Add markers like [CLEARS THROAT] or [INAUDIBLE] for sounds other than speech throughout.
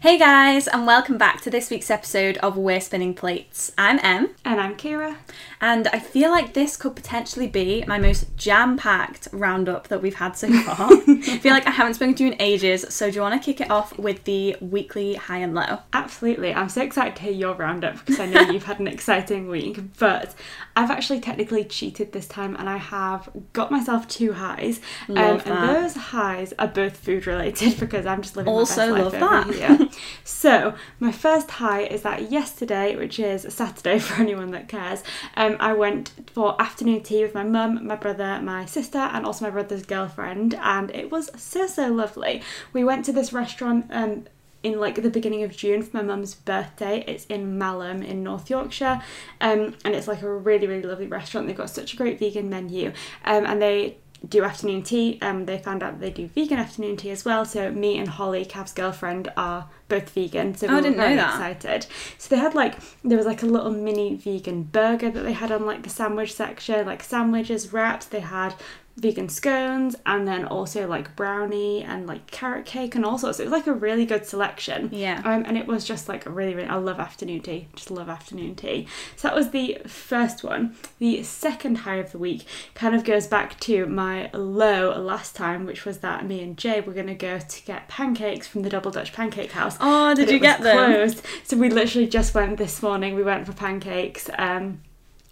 Hey guys, and welcome back to this week's episode of We're Spinning Plates. I'm Em, And I'm Kira. and I feel like this could potentially be my most jam packed roundup that we've had so far. [LAUGHS] I feel like I haven't spoken to you in ages, so do you want to kick it off with the weekly high and low? Absolutely. I'm so excited to hear your roundup because I know you've had an exciting week. But I've actually technically cheated this time and I have got myself two highs. Um, Love and those highs are both food related [LAUGHS] because I'm just living Also my best life over that. here. So my first high is that yesterday, which is Saturday [LAUGHS] for anyone that cares, um, I went for afternoon tea with my mum, my brother, my sister, and also my brother's girlfriend, and it was so so lovely. We went to this restaurant um, in like the beginning of June for my mum's birthday. It's in Malham in North Yorkshire, um, and it's like a really really lovely restaurant. They've got such a great vegan menu, um, and they do afternoon tea. Um, they found out they do vegan afternoon tea as well. So me and Holly, Cav's girlfriend, are both vegan. So we Oh, I were didn't know very that. excited. So they had like there was like a little mini vegan burger that they had on like the sandwich section, like sandwiches, wraps. They had vegan scones and then also like brownie and like carrot cake and all sorts. It was like a really good selection. Yeah. Um, and it was just like a really, really, I love afternoon tea. Just love afternoon tea. So that was the first one. The second high of the week kind of goes back to my low last time, which was that me and Jay were going to go to get pancakes from the Double Dutch Pancake House. Oh, did you get them? Closed. So we literally just went this morning. We went for pancakes. Um,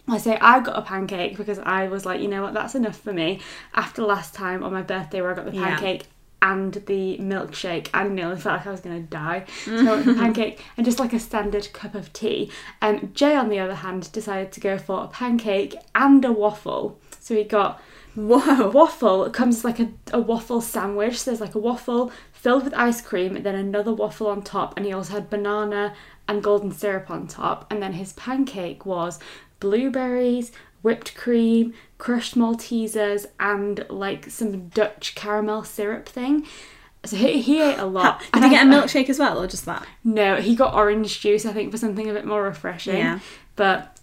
I say I got a pancake because I was like, you know what, that's enough for me. After last time on my birthday where I got the Yeah. pancake and the milkshake, I nearly felt like I was gonna die. [LAUGHS] So for pancake and just like a standard cup of tea. Um, Jay, on the other hand, decided to go for a pancake and a waffle. So he got Whoa. waffle it comes like a, a waffle sandwich so there's like a waffle filled with ice cream and then another waffle on top and he also had banana and golden syrup on top and then his pancake was blueberries whipped cream crushed maltesers and like some dutch caramel syrup thing so he, he ate a lot Did And you I- get a milkshake as well, or just that? no, he got orange juice, I think, for something a bit more refreshing. Yeah. But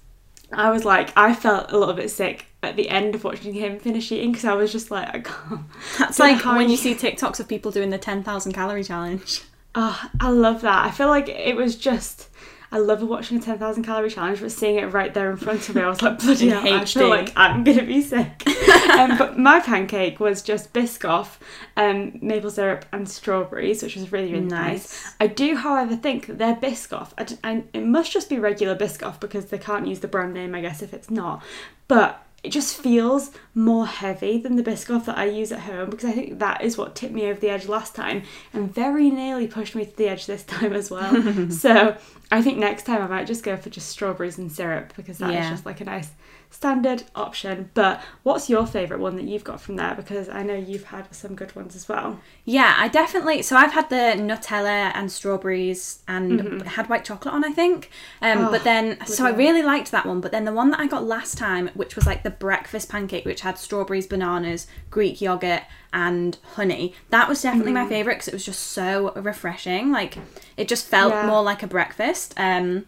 I was like, I felt a little bit sick at the end of watching him finish eating because I was just like, I can't. That's [LAUGHS] like when I- you see TikToks of people doing the 10,000 calorie challenge. Oh, I love that. I feel like it was just. I love watching a 10,000 calorie challenge, but seeing it right there in front of me, I was like, bloody hell, I feel like I'm going to be sick. [LAUGHS] um, but my pancake was just Biscoff, um, maple syrup, and strawberries, which was really, really nice. Nice. I do, however, think that their Biscoff, I it must just be regular Biscoff because they can't use the brand name, I guess, if it's not. But it just feels more heavy than the Biscoff that I use at home because I think that is what tipped me over the edge last time and very nearly pushed me to the edge this time as well. [LAUGHS] so I think next time I might just go for just strawberries and syrup because that is Yeah. just like a nice standard option. But what's your favourite one that you've got from there? Because I know you've had some good ones as well. Yeah, I definitely. So I've had the Nutella and strawberries and had white chocolate on, I think. Um, Mm-hmm. Oh, but then, so I really liked that one. But then the one that I got last time, which was like the breakfast pancake, which had strawberries, bananas, Greek yogurt, and honey, that was definitely Mm. my favorite because it was just so refreshing. Like it just felt Yeah. more like a breakfast. Um,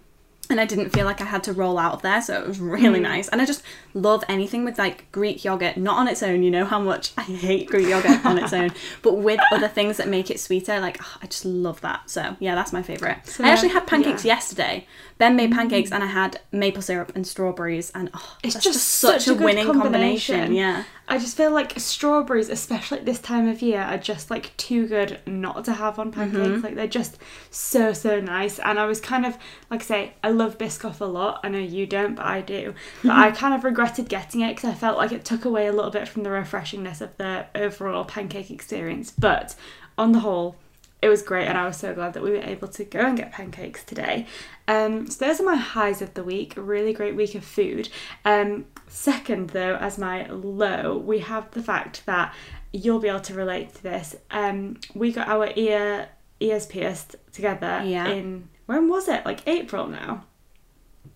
and I didn't feel like I had to roll out of there, so it was Mm. really nice. And I just love anything with like Greek yogurt, not on its own. You know how much I hate Greek yogurt on its own, [LAUGHS] but with other things that make it sweeter. Like oh, I just love that. So yeah, that's my favorite. So, I actually had pancakes yeah. yesterday. Ben made pancakes, and I had maple syrup and strawberries, and oh, It's just just, such, such a winning combination. combination. Yeah. I just feel like strawberries, especially at this time of year, are just like too good not to have on pancakes. Mm-hmm. Like they're just so so nice. And I was kind of like I say, I love Biscoff a lot. I know you don't, but I do. But [LAUGHS] I kind of regretted getting it because I felt like it took away a little bit from the refreshingness of the overall pancake experience. But on the whole, it was great and I was so glad that we were able to go and get pancakes today. Um, so those are my highs of the week. Really great week of food. Um, second, though, as my low, we have the fact that you'll be able to relate to this. Um, we got our ear ears pierced together Yeah. in when was it? Like April now.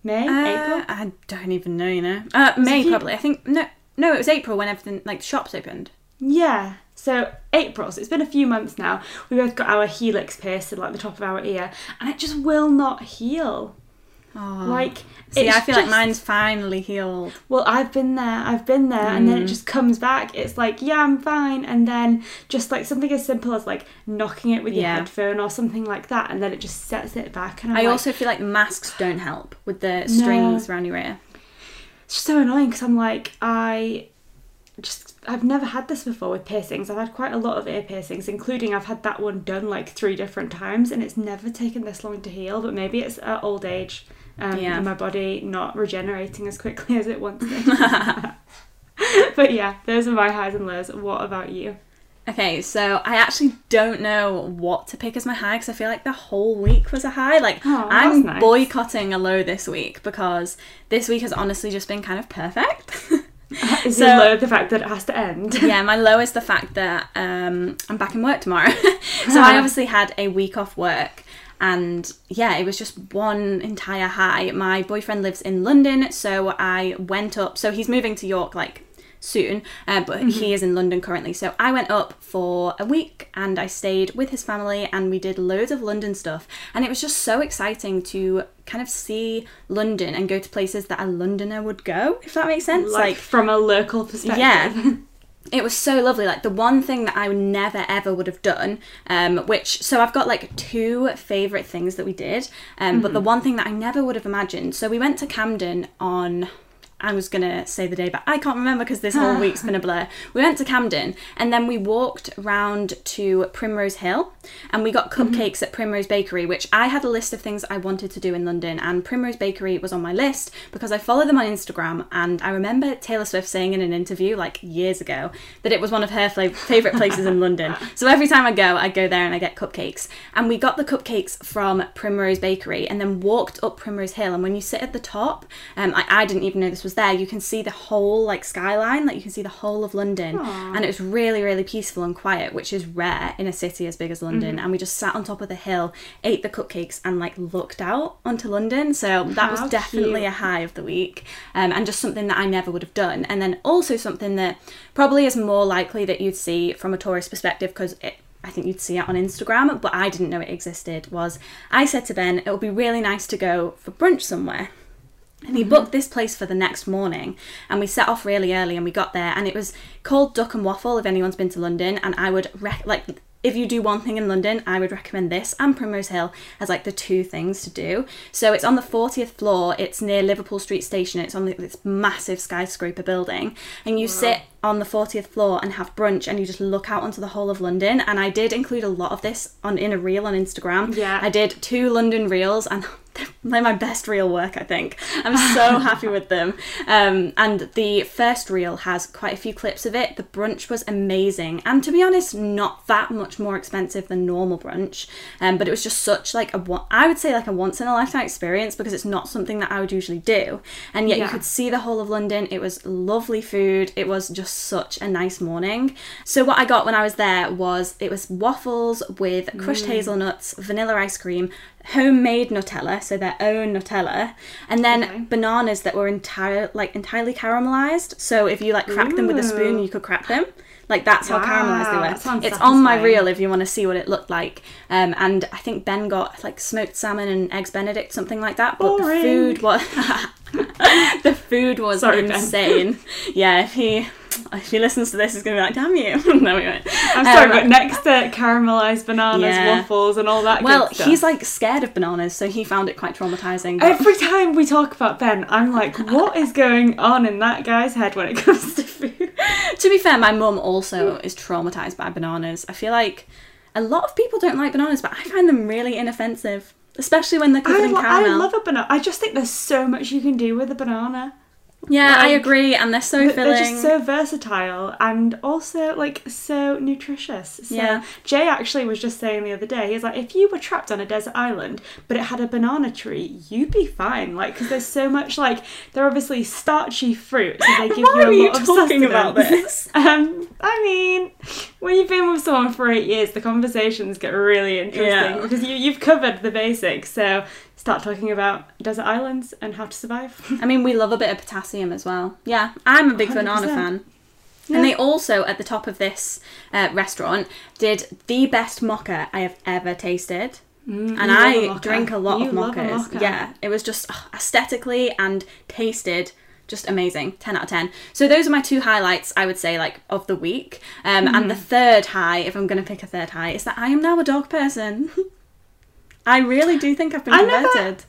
May, Uh, April. I don't even know. You know, uh, May you- probably. I think no, no, it was April when everything like the shops opened. Yeah. So April, so it's been a few months now. We both got our helix pierced at like the top of our ear, and it just will not heal. Oh. Like, See, it's I feel like mine's finally healed. Well, I've been there, I've been there, and then it Mm. just comes back. It's like, yeah, I'm fine, and then just like something as simple as like knocking it with your Yeah. headphone or something like that, and then it just sets it back. And I'm I like, also feel like masks don't help with the strings around your ear. it's just so annoying because I'm like, I just I've never had this before with piercings. I've had quite a lot of ear piercings, including I've had that one done like three different times, and it's never taken this long to heal. But maybe it's uh, old age um, Yeah. and my body not regenerating as quickly [LAUGHS] as it once did. [LAUGHS] but yeah, those are my highs and lows. What about you? Okay, so I actually don't know what to pick as my high because I feel like the whole week was a high. Like Oh, I'm nice. boycotting a low this week because this week has honestly just been kind of perfect. Is [LAUGHS] So- low the fact that it has to end? yeah, my low is the fact that um, I'm back in work tomorrow. so I obviously had a week off work. And yeah, it was just one entire high. My boyfriend lives in London, so I went up. So he's moving to York like soon, uh, but he is in London currently. So I went up for a week and I stayed with his family and we did loads of London stuff. And it was just so exciting to kind of see London and go to places that a Londoner would go, if that makes sense. like, from a local perspective. Yeah. [LAUGHS] It was so lovely. Like the one thing that I never ever would have done, um, which so I've got like two favorite things that we did, um, but the one thing that I never would have imagined. So we went to Camden on. I was gonna say the day, but I can't remember because this whole [LAUGHS] week's been a blur. We went to Camden and then we walked round to Primrose Hill and we got cupcakes at Primrose Bakery, which I had a list of things I wanted to do in London, and Primrose Bakery was on my list because I follow them on Instagram. And I remember Taylor Swift saying in an interview like years ago that it was one of her fla- favorite places in London. [LAUGHS] So every time I go, I go there and I get cupcakes. And we got the cupcakes from Primrose Bakery and then walked up Primrose Hill. And when you sit at the top, um, I, I didn't even know this was there. You can see the whole like skyline, like you can see the whole of London, and it was really really peaceful and quiet, which is rare in a city as big as London. And we just sat on top of the hill, ate the cupcakes, and like looked out onto London. So that How was definitely cute. a high of the week, um, and just something that I never would have done. And then also something that probably is more likely that you'd see from a tourist perspective because it. I think you'd see it on Instagram, but I didn't know it existed. Was I said to Ben, it would be really nice to go for brunch somewhere. And he mm-hmm. booked this place for the next morning, and we set off really early, and we got there, and it was called Duck and Waffle. If anyone's been to London, and I would rec- like if you do one thing in London, I would recommend this and Primrose Hill as like the two things to do. So it's on the 40th floor. It's near Liverpool Street Station. It's on this massive skyscraper building, and you sit on the 40th floor and have brunch, and you just look out onto the whole of London. And I did include a lot of this on in a reel on Instagram. Yeah. I did two London reels, and [LAUGHS] they're my best reel work. I think I'm so [LAUGHS] happy with them. Um, and the first reel has quite a few clips of it. The brunch was amazing, and to be honest, not that much more expensive than normal brunch. Um, but it was just such like a I would say like a once in a lifetime experience because it's not something that I would usually do. And yet Yeah. you could see the whole of London. It was lovely food. It was just such a nice morning. So what I got when I was there was it was waffles with crushed hazelnuts, vanilla ice cream, homemade Nutella, so their own Nutella, and then Okay. bananas that were entire like entirely caramelized. So if you like crack them with a spoon, you could crack them. Like that's how Wow, caramelized they were. It's on my reel if you want to see what it looked like. Um, and I think Ben got like smoked salmon and eggs Benedict, something like that. But Boring. the food was [LAUGHS] the food was Sorry, Ben. insane. yeah, he if he listens to this, he's gonna be like, "Damn you!" [LAUGHS] no, we won't. I'm sorry, Um, but next to caramelized bananas, Yeah. waffles, and all that. well, good stuff. he's like scared of bananas, so he found it quite traumatizing. but- Every time we talk about Ben, I'm like, what is going on in that guy's head when it [LAUGHS] comes to food? [LAUGHS] to be fair, my mum also is traumatized by bananas. I feel like a lot of people don't like bananas, but I find them really inoffensive, especially when they're covered I, in lo- I love a banana. I just think there's so much you can do with a banana. Yeah, I agree, and they're so filling. They're just so versatile and also like so nutritious. So Yeah. Jay actually was just saying the other day, he's like, if you were trapped on a desert island but it had a banana tree, you'd be fine. Like, because there's so much like they're obviously starchy fruits. so they give Why you a are you of talking about this? [LAUGHS] Um, I mean, when you've been with someone for eight years, the conversations get really interesting Yeah. because you, you've covered the basics. So start talking about desert islands and how to survive. [LAUGHS] I mean, we love a bit of potassium as well. Yeah, I'm a big banana 100%. fan. Yeah. And they also, at the top of this uh, restaurant, did the best mocha I have ever tasted. and Mm, you love a I mocha. drink a lot You of love a mochas. mocha. Yeah, it was just ugh, aesthetically and tasted just amazing. Ten out of ten. So those are my two highlights. I would say like of the week. Um, and Mm-hmm. the third high, if I'm going to pick a third high, is that I am now a dog person. [LAUGHS] I really do think I've been I never- converted.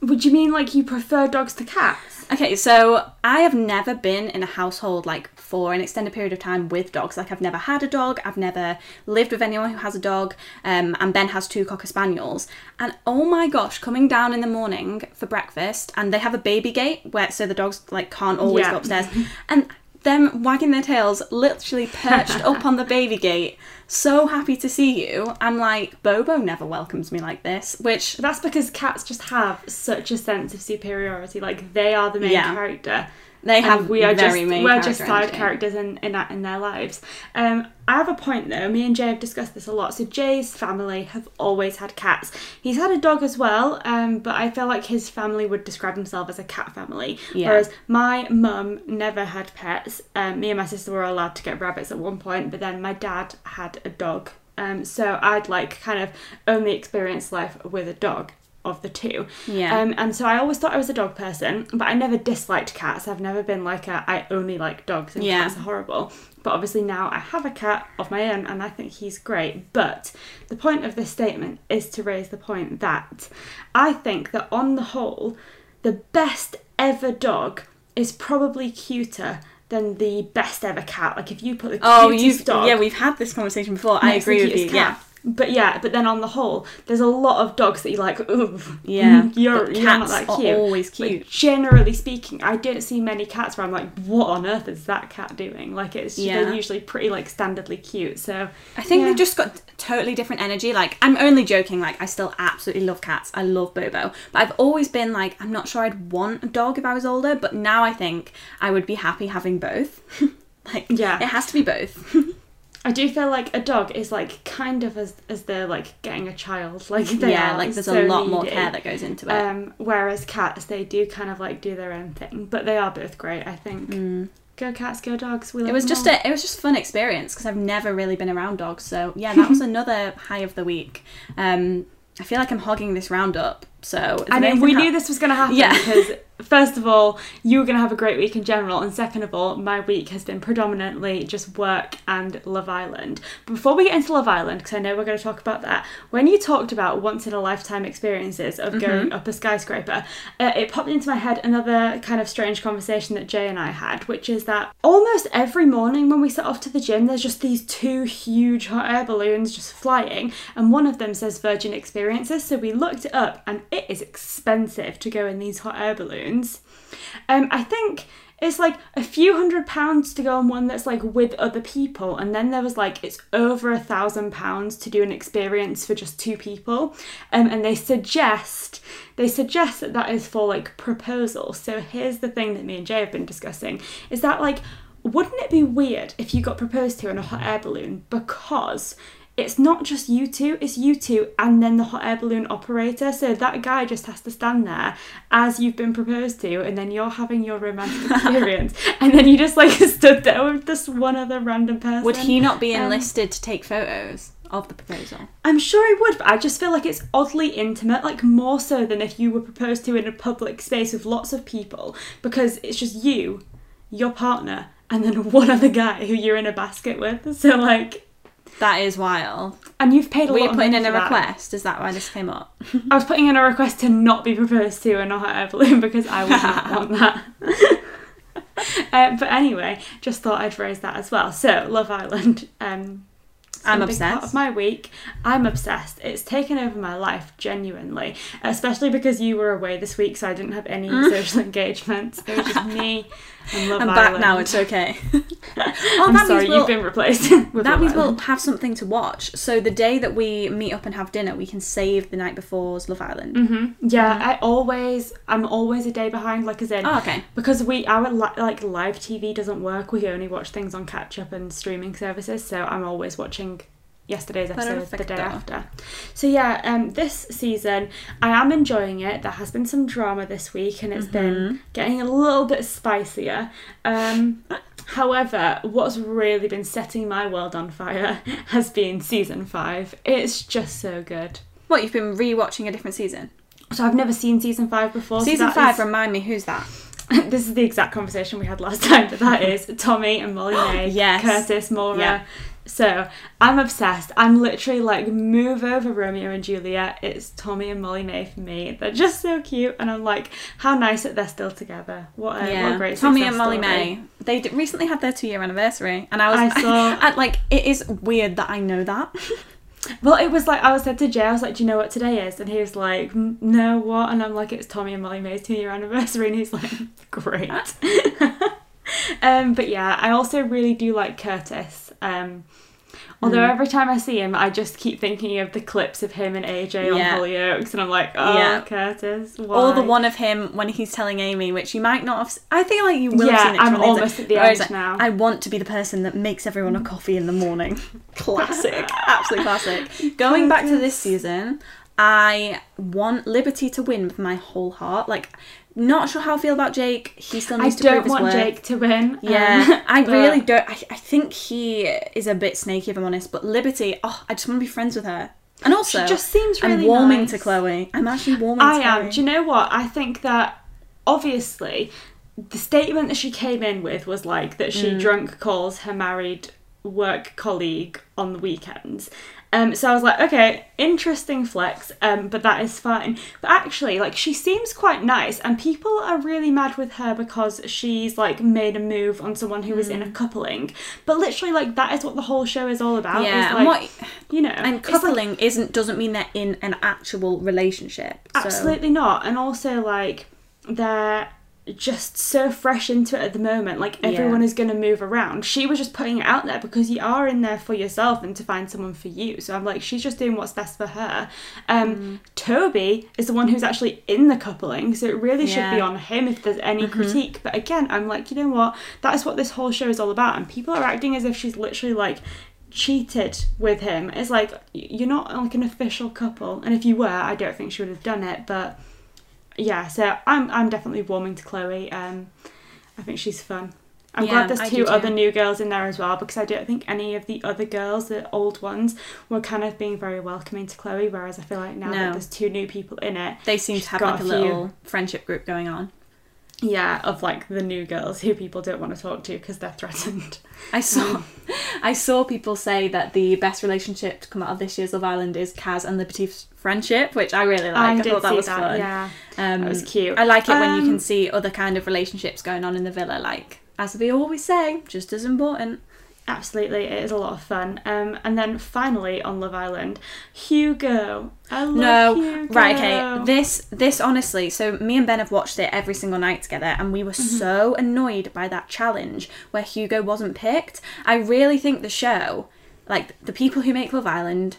Would you mean like you prefer dogs to cats? Okay, so I have never been in a household like for an extended period of time with dogs. Like I've never had a dog. I've never lived with anyone who has a dog. Um, and Ben has two cocker spaniels. And oh my gosh, coming down in the morning for breakfast, and they have a baby gate where so the dogs like can't always Yeah. go upstairs, [LAUGHS] and them wagging their tails, literally perched up on the baby gate. So happy to see you. I'm like Bobo never welcomes me like this, which that's because cats just have such a sense of superiority. Like they are the main Yeah. character. They and have we are very just we're just side energy. characters in, in that in their lives. Um, I have a point though. Me and Jay have discussed this a lot. So Jay's family have always had cats. He's had a dog as well, um, but I feel like his family would describe himself as a cat family. Yeah. Whereas my mum never had pets. Um, me and my sister were allowed to get rabbits at one point, but then my dad had a dog. Um, so I'd like kind of only experienced life with a dog of the two. Yeah. Um, and so I always thought I was a dog person, but I never disliked cats. I've never been like a I only like dogs and Yeah. cats are horrible. But obviously now I have a cat of my own and I think he's great. But the point of this statement is to raise the point that I think that on the whole, the best ever dog is probably cuter than the best ever cat. Like if you put the Oh, cutest you dog yeah, we've had this conversation before. I next to the agree with you. cutest Yeah, cat. But yeah, but then on the whole, there's a lot of dogs that you like. Ooh, yeah. Mm, you're, But you're not cats that are cute. always But cute. generally speaking, I don't see many cats where I'm like, what on earth is that cat doing? Like it's Yeah. they're usually pretty like standardly cute. So I think yeah. they've just got totally different energy. Like I'm only joking. Like I still absolutely love cats. I love Bobo, but I've always been like I'm not sure I'd want a dog if I was older. But now I think I would be happy having both. [LAUGHS] like Yeah. it has to be both. [LAUGHS] I do feel like a dog is like kind of as as they're like getting a child. [LAUGHS] Like they yeah, are like there's so a lot more care that goes into it. Um, whereas cats, they do kind of like do their own thing, but they are both great. I think. Go cats, go dogs. We love Mm. it was just all. a it was just fun experience because I've never really been around dogs. So yeah, that was [LAUGHS] another high of the week. Um, I feel like I'm hogging this roundup. So I mean, we knew this was going to happen Yeah. [LAUGHS] because, first of all, you were going to have a great week in general, and second of all, my week has been predominantly just work and Love Island. But before we get into Love Island, because I know we're going to talk about that, when you talked about once in a lifetime experiences of going up a skyscraper, uh, it popped into my head another kind of strange conversation that Jay and I had, which is that almost every morning when we set off to the gym, there's just these two huge hot air balloons just flying, and one of them says Virgin Experiences. So we looked it up, and it is expensive to go in these hot air balloons. Um, I think it's like a few hundred pounds to go on one that's like with other people, and then there was like it's over a thousand pounds to do an experience for just two people. Um, and they suggest they suggest that that is for like proposal. So here's the thing that me and Jay have been discussing: is that like wouldn't it be weird if you got proposed to in a hot air balloon because it's not just you two, it's you two and then the hot air balloon operator. So that guy just has to stand there as you've been proposed to, and then you're having your romantic [LAUGHS] experience, and then you just like [LAUGHS] stood there with this one other random person. Would he not be Um, enlisted to take photos of the proposal? I'm sure he would, but I just feel like it's oddly intimate, like more so than if you were proposed to in a public space with lots of people, because it's just you, your partner, and then [LAUGHS] one other guy who you're in a basket with. So like, That is wild. and you've paid a Were lot. you putting in a that. request? Is that why this came up? [LAUGHS] I was putting in a request to not be proposed to and not air balloon because I would not want [LAUGHS] that. [LAUGHS] uh, but anyway, just thought I'd raise that as well. So, Love Island. Um, I'm big part obsessed. of my week. I'm obsessed. It's taken over my life genuinely, especially because you were away this week, so I didn't have any social engagements. It was just me I'm Island. back now. It's okay. [LAUGHS] I'm sorry, we'll- you've been replaced. [LAUGHS] with that means we'll have something to watch. So the day that we meet up and have dinner, we can save the night before's Love Island. hmm Yeah, I always, I'm always a day behind. Like as in, Oh, okay. because we our li- like live TV doesn't work. We only watch things on catch up and streaming services. So I'm always watching yesterday's episode the day after. So yeah, um, this season I am enjoying it. There has been some drama this week, and it's been getting a little bit spicier. Um, however, what's really been setting my world on fire [LAUGHS] has been season five. It's just so good. What you've been rewatching a different season? So I've never seen season five before. Season that five. is- Remind me who's that? [LAUGHS] this is the exact conversation we had last [LAUGHS] time, but that is Tommy and Molly [GASPS] May, Yes. Curtis, Maura. Yeah. So I'm obsessed. I'm literally like move over Romeo and Juliet. It's Tommy and Molly-Mae for me. They're just so cute, and I'm like, how nice that they're still together. What a, what a great Tommy and Molly story. May. They d- recently had their two-year anniversary, and I was I [LAUGHS] saw- and, like, it is weird that I know that. [LAUGHS] Well, it was like I was said to Jay, I was like, "Do you know what today is?" And he was like, "Mm, "No, what?" And I'm like, "It's Tommy and Molly-Mae's two year anniversary," [LAUGHS] and he's like, "Great." um, but yeah, I also really do like Curtis. Um, although Mm. every time I see him, I just keep thinking of the clips of him and AJ on Hollyoaks, and I'm like, "Oh, Yeah. Curtis." Why? Or the one of him when he's telling Amy, which you might not have. s- I feel like you will have Yeah, seen it. I'm almost at the end like, now. I want to be the person that makes everyone a coffee in the morning. [LAUGHS] classic, absolute classic. [LAUGHS] Going back to this season, I want Liberty to win with my whole heart. Like, not sure how I feel about Jake. He still I needs to prove his worth. I don't want. Jake to win. Yeah, um, I [LAUGHS] but- really don't. I, I think he is a bit snaky, if I'm honest. But Liberty, oh, I just want to be friends with her. And also, She just seems I'm really warming nice. to Chloe. I'm actually warming. I am. Chloe. Do you know what? I think that obviously the statement that she came in with was like that Mm. she drunk calls her married work colleague on the weekends. Um, so I was like, okay, interesting flex, um, but that is fine. But actually, like, she seems quite nice, and people are really mad with her because she's like made a move on someone who was in a coupling. But literally, like, that is what the whole show is all about. Yeah, is, like, what you know, and it's like- coupling isn't doesn't mean they're in an actual relationship. So- Absolutely not. And also, like, they're just so fresh into it at the moment. Like, everyone Yeah. is going to move around. She was just putting it out there because you are in there for yourself and to find someone for you. So I'm like, she's just doing what's best for her. Um, Mm. Toby is the one who's actually in the coupling. So it really should be on him if there's any Mm-hmm. critique. But again, I'm like, you know what? That is what this whole show is all about. And people are acting as if she's literally like, cheated with him it's like you're not like an official couple and if you were i don't think she would have done it but yeah so i'm i'm definitely warming to chloe um i think she's fun i'm Yeah, glad there's two other new girls in there as well because i don't think any of the other girls the old ones were kind of being very welcoming to chloe whereas i feel like now No. that there's two new people in it They seem to have like a a little friendship group going on. Yeah of like the new girls who people don't want to talk to because they're threatened I saw, I saw people say that the best relationship to come out of this year's Love Island is Kaz and Liberty's friendship, which I really like. I, did thought that was that fun. yeah Um, that was cute I like it when you Um, can see other kind of relationships going on in the villa. Like as we always say, just as important. Absolutely, it is a lot of fun. Um, and then finally on Love Island, Hugo. I love No, Hugo. right, okay. This, this honestly, so me and Ben have watched it every single night together, and we were Mm-hmm. so annoyed by that challenge where Hugo wasn't picked. I really think the show, like the people who make Love Island,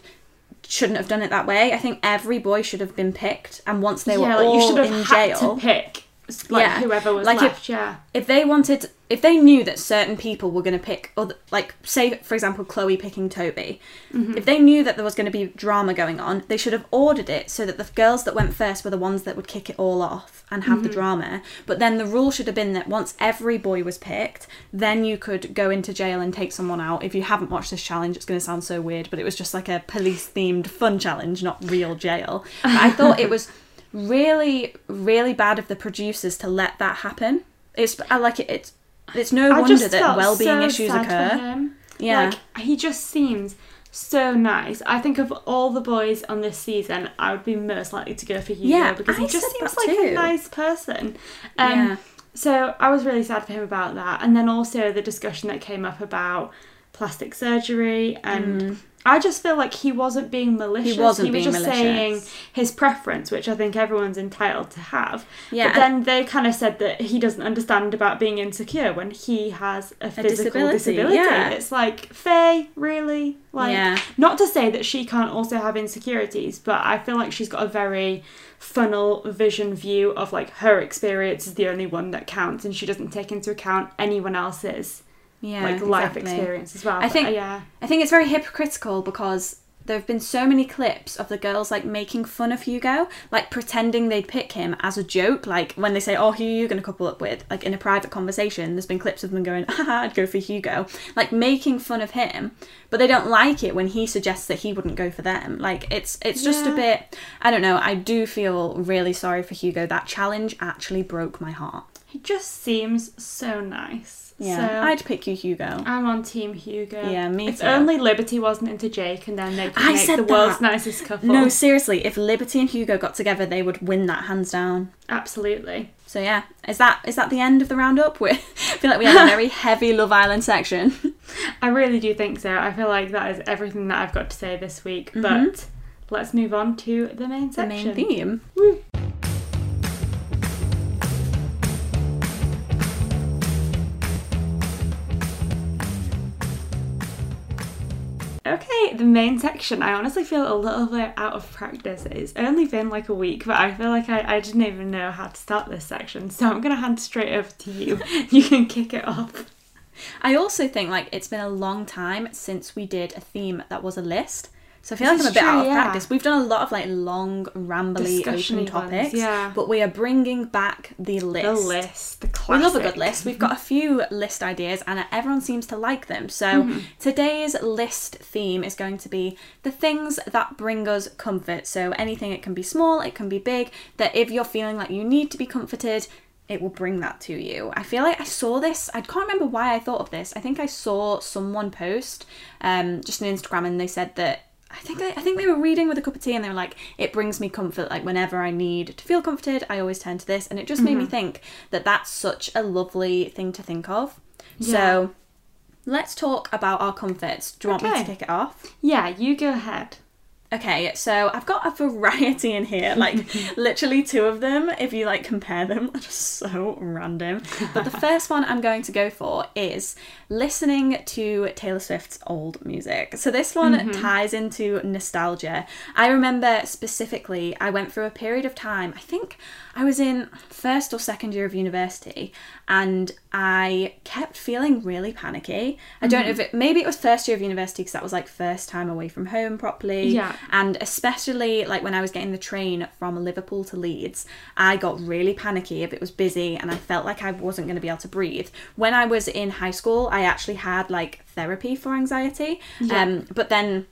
shouldn't have done it that way. I think every boy should have been picked, and once they yeah, were like all you should have in had jail, to pick like Yeah, whoever was like if- left. yeah, if they wanted if they knew that certain people were going to pick other like say for example chloe picking toby Mm-hmm. if they knew that there was going to be drama going on they should have ordered it so that the girls that went first were the ones that would kick it all off and have Mm-hmm. the drama but then the rule should have been that once every boy was picked then you could go into jail and take someone out if you haven't watched this challenge it's going to sound so weird but it was just like a police themed fun challenge not real jail but i thought it [LAUGHS] was really really bad of the producers to let that happen it's i like it it's it's no I wonder that well-being so issues sad for occur him. yeah Like he just seems so nice. I think of all the boys on this season, I would be most likely to go for Hugo Yeah, because he I just seems like too. a nice person. Um, Yeah. So I was really sad for him about that, and then also the discussion that came up about plastic surgery and. I just feel like he wasn't being malicious. Mm. wasn't he was being just malicious. saying his preference, which I think everyone's entitled to have. Yeah, But then they kind of said that he doesn't understand about being insecure when he has a physical disability, disability. yeah. It's like, Faye, really? Like, Yeah. not to say that she can't also have insecurities, but I feel like she's got a very funnel vision view of like her experience is the only one that counts, and she doesn't take into account anyone else's yeah like life exactly. experience as well. I But, think- yeah, I think it's very hypocritical because there have been so many clips of the girls like making fun of Hugo, like pretending they'd pick him as a joke. Like when they say, "Oh, who are you going to couple up with?" Like in a private conversation, there's been clips of them going, [LAUGHS] "Haha, I'd go for Hugo," like making fun of him. But they don't like it when he suggests that he wouldn't go for them. Like it's it's just a bit. I don't know. I do feel really sorry for Hugo. That challenge actually broke my heart. He just seems so nice. Yeah, So I'd pick you, Hugo. I'm on Team Hugo. Yeah, me if too. only Liberty wasn't into Jake, and then they could I make said the world's nicest couple. No, seriously, if Liberty and Hugo got together, they would win that hands down. absolutely. So yeah, is that is that the end of the roundup? [LAUGHS] We I feel like we had a [LAUGHS] very heavy Love Island section. [LAUGHS] I really do think so. I feel like that is everything that I've got to say this week. But let's move on to the main Mm-hmm. the section. main theme. Woo. Okay, the main section. I honestly feel a little bit out of practice. It's only been like a week, but I feel like I, I didn't even know how to start this section. So I'm going to hand straight over to you. [LAUGHS] You can kick it off. I also think like it's been a long time since we did a theme that was a list. So I feel This like I'm a bit true, out of yeah. practice. We've done a lot of like long, rambly, Discussion-y open ones, topics, yeah. but we are bringing back the list. The list, the We love a good list. We've got a few list ideas and everyone seems to like them. So today's list theme is going to be the things that bring us comfort. So anything, it can be small, it can be big, that if you're feeling like you need to be comforted, it will bring that to you. I feel like I saw this, I can't remember why I thought of this. I think I saw someone post um, just on Instagram and they said that I think they, I think they were reading with a cup of tea and they were like, it brings me comfort. Like whenever I need to feel comforted, I always turn to this, and it just made me mm-hmm. think that that's such a lovely thing to think of. So let's talk about our comforts. Do you want me to kick it off? Yeah, you go ahead. Okay, so I've got a variety in here, [LAUGHS] like literally two of them, if you like compare them, [LAUGHS] are just so random. But the [LAUGHS] first one I'm going to go for is listening to Taylor Swift's old music. So this one mm-hmm. ties into nostalgia. I remember specifically, I went through a period of time, I think I was in first or second year of university, and I kept feeling really panicky. I don't know if it, maybe it was first year of university because that was like first time away from home properly. Yeah. And especially like when I was getting the train from Liverpool to Leeds, I got really panicky if it was busy and I felt like I wasn't going to be able to breathe. When I was in high school, I actually had like therapy for anxiety. Um, but then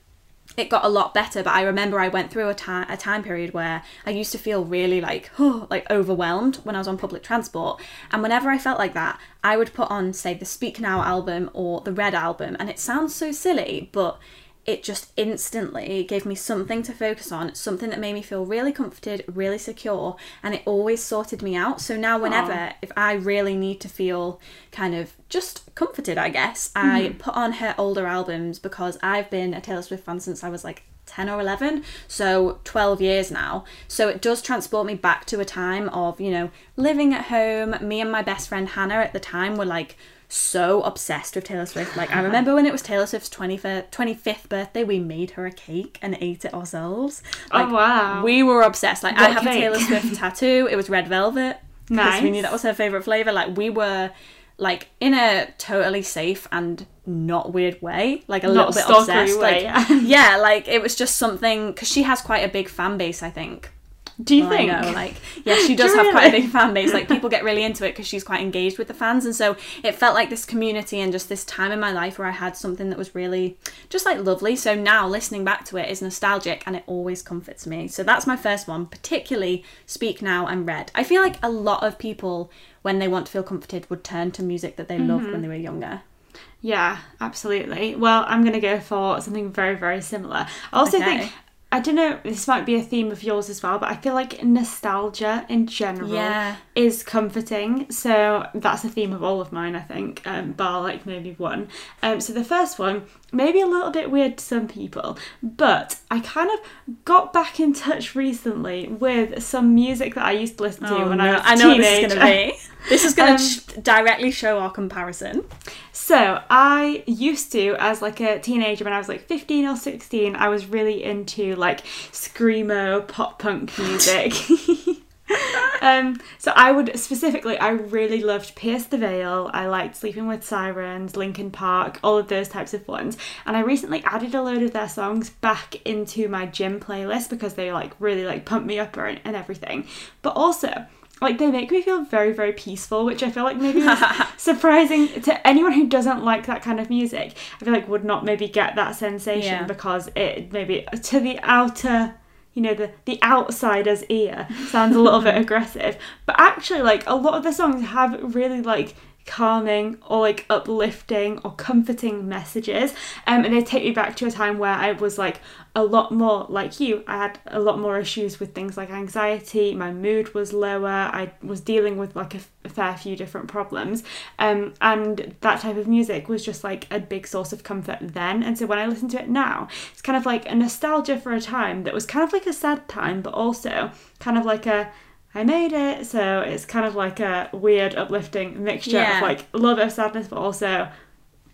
it got a lot better but i remember i went through a time a time period where i used to feel really like [SIGHS] like overwhelmed when i was on public transport. And whenever i felt like that i would put on say the speak now album or the red album. And it sounds so silly but it just instantly gave me something to focus on, something that made me feel really comforted, really secure, and it always sorted me out. So now, whenever, if I really need to feel kind of just comforted, I guess, I hmm. put on her older albums because I've been a Taylor Swift fan since I was like 10 or 11 so 12 years now. So it does transport me back to a time of you know living at home. Me and my best friend hannah at the time were like so obsessed with Taylor Swift. Like I remember when it was Taylor Swift's 25th, 25th birthday, we made her a cake and ate it ourselves. Oh, like, oh wow. We were obsessed. Like I What have a? Taylor Swift tattoo. It was red velvet. Because we knew that was her favourite flavour. Like we were like in a totally safe and not weird way. Like a Not little bit obsessed. way, Like [LAUGHS] yeah. yeah, like it was just something because she has quite a big fan base, I think. Do you Well, think? I know, like, yeah, she [LAUGHS] does Do have you quite a big fan base. Like, people [LAUGHS] get really into it because she's quite engaged with the fans, and so it felt like this community and just this time in my life where I had something that was really just like lovely. So now listening back to it is nostalgic, and it always comforts me. So that's my first one, particularly "Speak Now" and "Red." I feel like a lot of people, when they want to feel comforted, would turn to music that they loved Mm-hmm. when they were younger. Yeah, absolutely. Well, I'm going to go for something very, very similar. I also Okay. think, I don't know, this might be a theme of yours as well, but I feel like nostalgia in general Yeah. is comforting. So that's a theme of all of mine, I think, um, bar like maybe one. Um, so the first one, maybe a little bit weird to some people, but I kind of got back in touch recently with some music that I used to listen to when I was a Oh, I know what this is going to be. [LAUGHS] This is going Um, to sh- directly show our comparison. So I used to, as like a teenager, when I was like fifteen or sixteen, I was really into like screamo pop punk music. [LAUGHS] [LAUGHS] um, so I would specifically, I really loved Pierce the Veil. I liked Sleeping with Sirens, Linkin Park, all of those types of ones. And I recently added a load of their songs back into my gym playlist because they like really like pump me up and and everything. But also, like they make me feel very very peaceful which i feel like maybe is [LAUGHS] surprising to anyone who doesn't like that kind of music i feel like would not maybe get that sensation Yeah. because it maybe to the outer you know the the outsider's ear sounds a little bit [LAUGHS] aggressive but actually like a lot of the songs have really like calming or like uplifting or comforting messages. Um, and they take me back to a time where i was like a lot more like you. I had a lot more issues with things like anxiety my mood was lower i was dealing with like a, f- a fair few different problems. Um, and that type of music was just like a big source of comfort then. And so when i listen to it now it's kind of like a nostalgia for a time that was kind of like a sad time but also kind of like a I made it, so it's kind of like a weird, uplifting mixture Yeah. of like a little bit of sadness, but also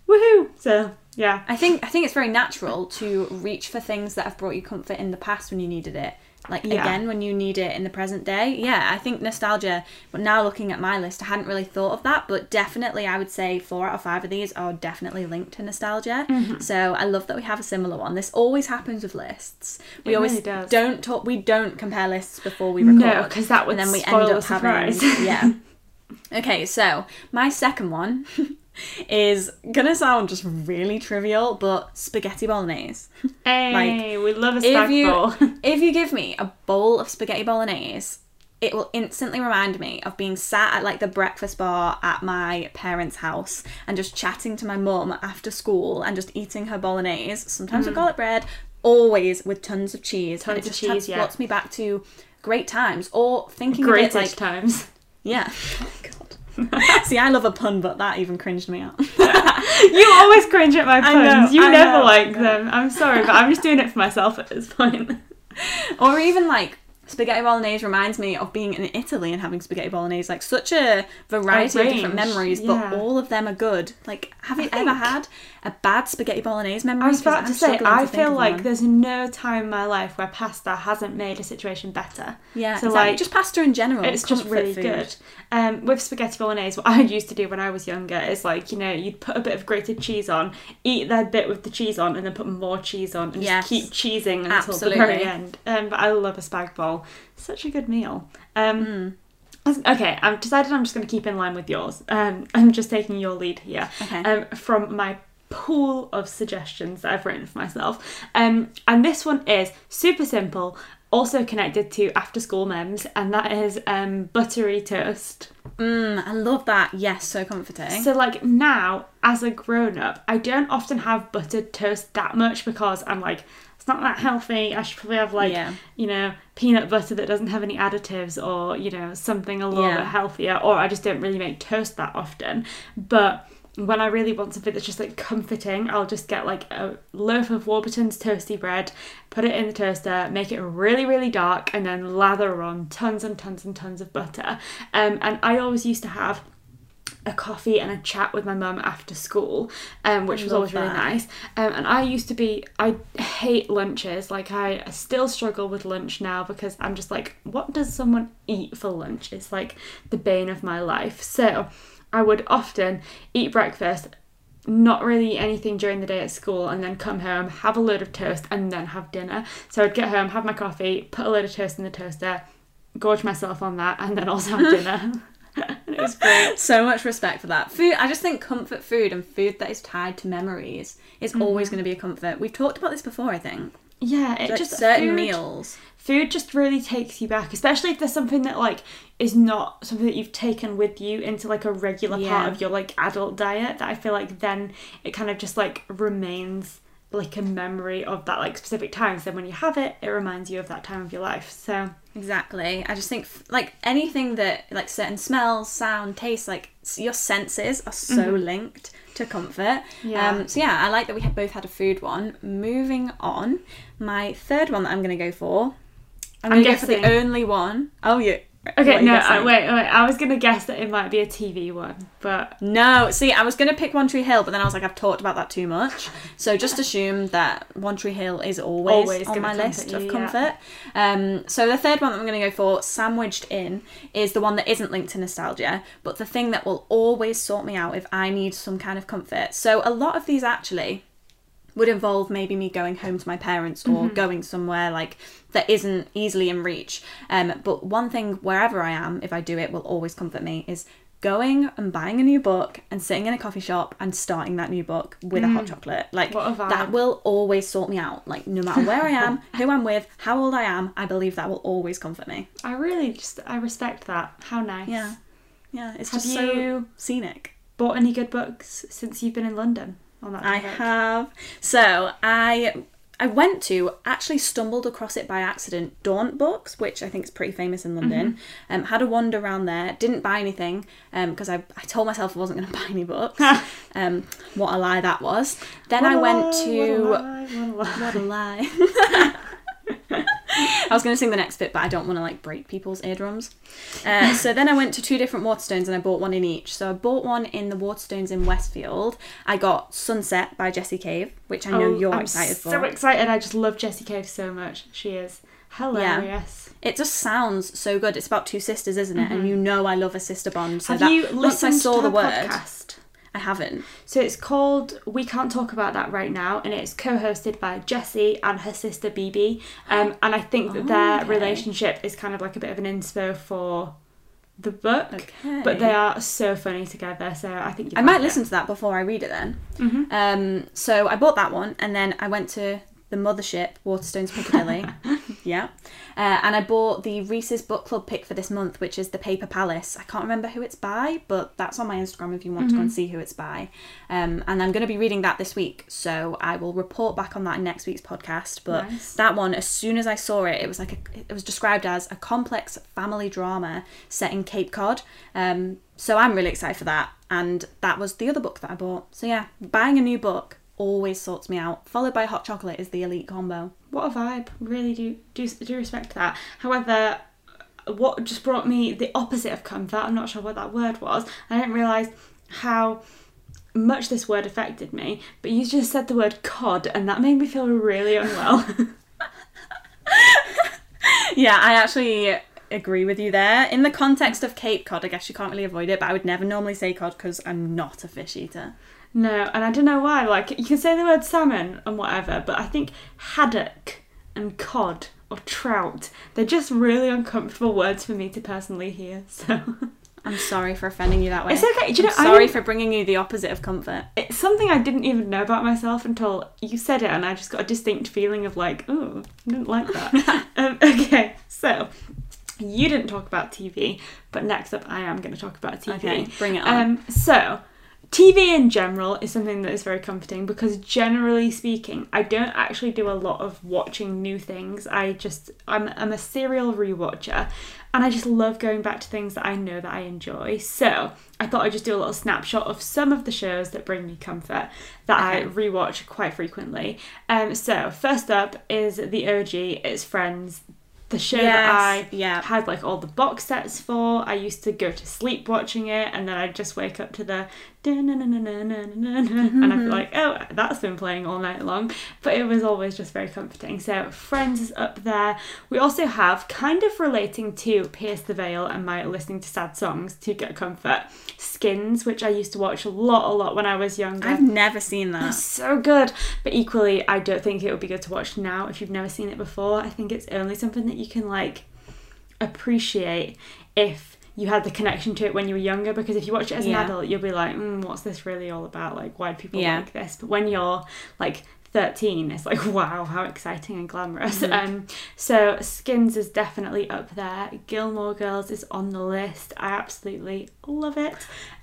woohoo. So yeah, I think I think it's very natural to reach for things that have brought you comfort in the past when you needed it. Like Yeah. again when you need it in the present day. Yeah, I think nostalgia. But now looking at my list, I hadn't really thought of that, but definitely I would say four out of five of these are definitely linked to nostalgia. Mm-hmm. So I love that we have a similar one. This always happens with lists. We It always really don't talk. We don't compare lists before we record. no, because that would and then we spoil end up having [LAUGHS] yeah. [LAUGHS] Okay, so my second one [LAUGHS] is gonna sound just really trivial, but spaghetti bolognese. [LAUGHS] hey, we love a If you bowl. [LAUGHS] if you give me a bowl of spaghetti bolognese, it will instantly remind me of being sat at like the breakfast bar at my parents' house and just chatting to my mum after school and just eating her bolognese, sometimes with garlic bread, always with tons of cheese. Tons and Mm. It of just cheese, transports yeah. me back to great times or thinking Greatest of it like times. yeah. [LAUGHS] [LAUGHS] See, I love a pun, but that even cringed me out. [LAUGHS] You always cringe at my puns. know, you I never know, like them. I'm sorry, but I'm just doing it for myself at this point. [LAUGHS] or even like spaghetti bolognese reminds me of being in Italy and having spaghetti bolognese. Like such a variety of different memories, yeah. but all of them are good. Like, have you I ever think- had a bad spaghetti bolognese memory? I was about I'm to say, I think feel like one. there's no time in my life where pasta hasn't made a situation better. yeah, so, exactly. like, just pasta in general. It's just really food. good. Um, with spaghetti bolognese, what [LAUGHS] I used to do when I was younger is like, you know, you'd put a bit of grated cheese on, eat that bit with the cheese on, and then put more cheese on, and Yes. just keep cheesing until the very end. Um, but I love a spag bowl. Such a good meal. Um, Mm. Okay, I've decided I'm just going to keep in line with yours. Um, I'm just taking your lead here Okay. um, from my pool of suggestions that I've written for myself. Um, and this one is super simple, also connected to after school memes, and that is um, buttery toast. Mm, I love that. Yes, so comforting. So, like now, as a grown up, I don't often have buttered toast that much because I'm like, it's not that healthy. I should probably have like, Yeah. you know, peanut butter that doesn't have any additives or, you know, something a little Yeah. bit healthier. Or I just don't really make toast that often. But when I really want something that's just like comforting, I'll just get like a loaf of Warburton's toasty bread, put it in the toaster, make it really, really dark, and then lather on tons and tons and tons of butter. Um, and I always used to have a coffee and a chat with my mum after school, um, which was love always really nice. Um, and I used to be, I hate lunches. Like I still struggle with lunch now because I'm just like, what does someone eat for lunch? It's like the bane of my life. So I would often eat breakfast. Not really anything during the day at school, and then come home, have a load of toast, and then have dinner. So I'd get home, have my coffee, put a load of toast in the toaster, gorge myself on that, and then also have dinner. and it was great. so much respect for that. Food, I just think comfort food and food that is tied to memories is always Mm-hmm. going to be a comfort. We've talked about this before, I think. Yeah, it Like just certain food, meals. Food just really takes you back, especially if there's something that like is not something that you've taken with you into like a regular Yeah. part of your like adult diet. That I feel like then it kind of just like remains like a memory of that like specific time. So then when you have it, it reminds you of that time of your life. So Exactly. I just think like anything that like certain smells, sound, taste, like your senses are so linked to comfort. Mm-hmm. Yeah. Um, so yeah, I like that we have both had a food one. Moving on, my third one that I'm going to go for. I'm, I'm going to go for the only one. Oh, are Okay, no? I, wait, wait. I was gonna guess that it might be a TV one, but No, see, I was going to pick One Tree Hill, but then I was like, I've talked about that too much. So just assume that One Tree Hill is always, Always on my list you, of yeah. comfort. Um, so the third one that I'm going to go for, Sandwiched In, is the one that isn't linked to nostalgia, but the thing that will always sort me out if I need some kind of comfort. So a lot of these actually would involve maybe me going home to my parents or Mm-hmm. going somewhere like that isn't easily in reach. Um, but one thing, wherever I am, if I do it, will always comfort me is going and buying a new book and sitting in a coffee shop and starting that new book with a hot chocolate. Like Mm. A vibe. that will always sort me out. Like no matter where I am, [LAUGHS] who I'm with, how old I am, I believe that will always comfort me. I really just I respect that. How nice. Yeah. Yeah, it's Have just so scenic. Bought any good books since you've been in London on that I have. So I I went to actually stumbled across it by accident. Daunt Books, which I think is pretty famous in London. Mm-hmm. Um, had a wander around there. Didn't buy anything because I, I told myself I wasn't going [LAUGHS] to buy any books. um, what a lie that was. Then I What a went lie, to what a lie, what a lie. what a lie. [LAUGHS] [LAUGHS] I was going to sing the next bit, but I don't want to like break people's eardrums. Uh, so then I went to two different Waterstones and I bought one in each. So I bought one in the Waterstones in Westfield. I got Sunset by Jessie Cave, which I know Oh, you're I'm excited so for. excited. I just love Jessie Cave so much. She is hilarious. It just sounds so good. It's about two sisters, isn't it? And you know I love a sister bond. So Mm-hmm. Have that you once I listened saw to the her word, podcast? I haven't. So it's called We Can't Talk About That Right Now, and it's co-hosted by Jessie and her sister BB. Um, and I think that their Okay. relationship is kind of like a bit of an inspo for the book. Okay. But they are so funny together, so I think you I might listen to that before I read it then. Mm-hmm. Um, so I bought that one, and then I went to the mothership, Waterstones Piccadilly. [LAUGHS] yeah. Uh, and I bought the Reese's Book Club pick for this month, which is The Paper Palace. I can't remember who it's by, but that's on my Instagram if you want to Mm-hmm. go and see who it's by. Um, and I'm going to be reading that this week, so I will report back on that in next week's podcast. But Nice. that one, as soon as I saw it, it was like a, it was described as a complex family drama set in Cape Cod. Um, so I'm really excited for that. And that was the other book that I bought. So yeah, buying a new book always sorts me out. Followed by hot chocolate is the elite combo. What a vibe! Really do do do respect that. However, what just brought me the opposite of comfort. I'm not sure what that word was. I didn't realise how much this word affected me. But you just said the word cod, and that made me feel really unwell. [LAUGHS] Yeah, I actually agree with you there. In the context of Cape Cod, I guess you can't really avoid it, but I would never normally say cod because I'm not a fish eater. No, and I don't know why. Like you can say the word salmon and whatever, but I think haddock and cod or trout, they're just really uncomfortable words for me to personally hear. [LAUGHS] So. I'm sorry for offending you that way. It's okay, do you I'm know, sorry didn't- for bringing you the opposite of comfort. it's something I didn't even know about myself until you said it, and I just got a distinct feeling of like, oh, I didn't like that. [LAUGHS] um, okay, so you didn't talk about TV, but next up, I am going to talk about TV. Okay, bring it on. Um, so TV in general is something that is very comforting because generally speaking, I don't actually do a lot of watching new things. I just I'm I'm a serial rewatcher and I just love going back to things that I know that I enjoy. So I thought I'd just do a little snapshot of some of the shows that bring me comfort that I rewatch quite frequently. Um so first up is the OG, it's Friends. The show that I yeah. had like all the box sets for. I used to go to sleep watching it, and then I'd just wake up to the [LAUGHS] and I'd be like, oh, that's been playing all night long. But it was always just very comforting. So Friends is up there. We also have kind of relating to Pierce the Veil and my listening to sad songs to get comfort. Skins, which I used to watch a lot, a lot when I was younger. I've never seen that. So good, but equally, I don't think it would be good to watch now if you've never seen it before. I think it's only something that you can like appreciate if you had the connection to it when you were younger. Because if you watch it as Yeah. an adult, you'll be like, mm, "What's this really all about? Like, why do people Yeah. like this?" But when you're like 13 it's like [LAUGHS] wow how exciting and glamorous Mm-hmm. um so skins is definitely up there gilmore girls is on the list i absolutely love it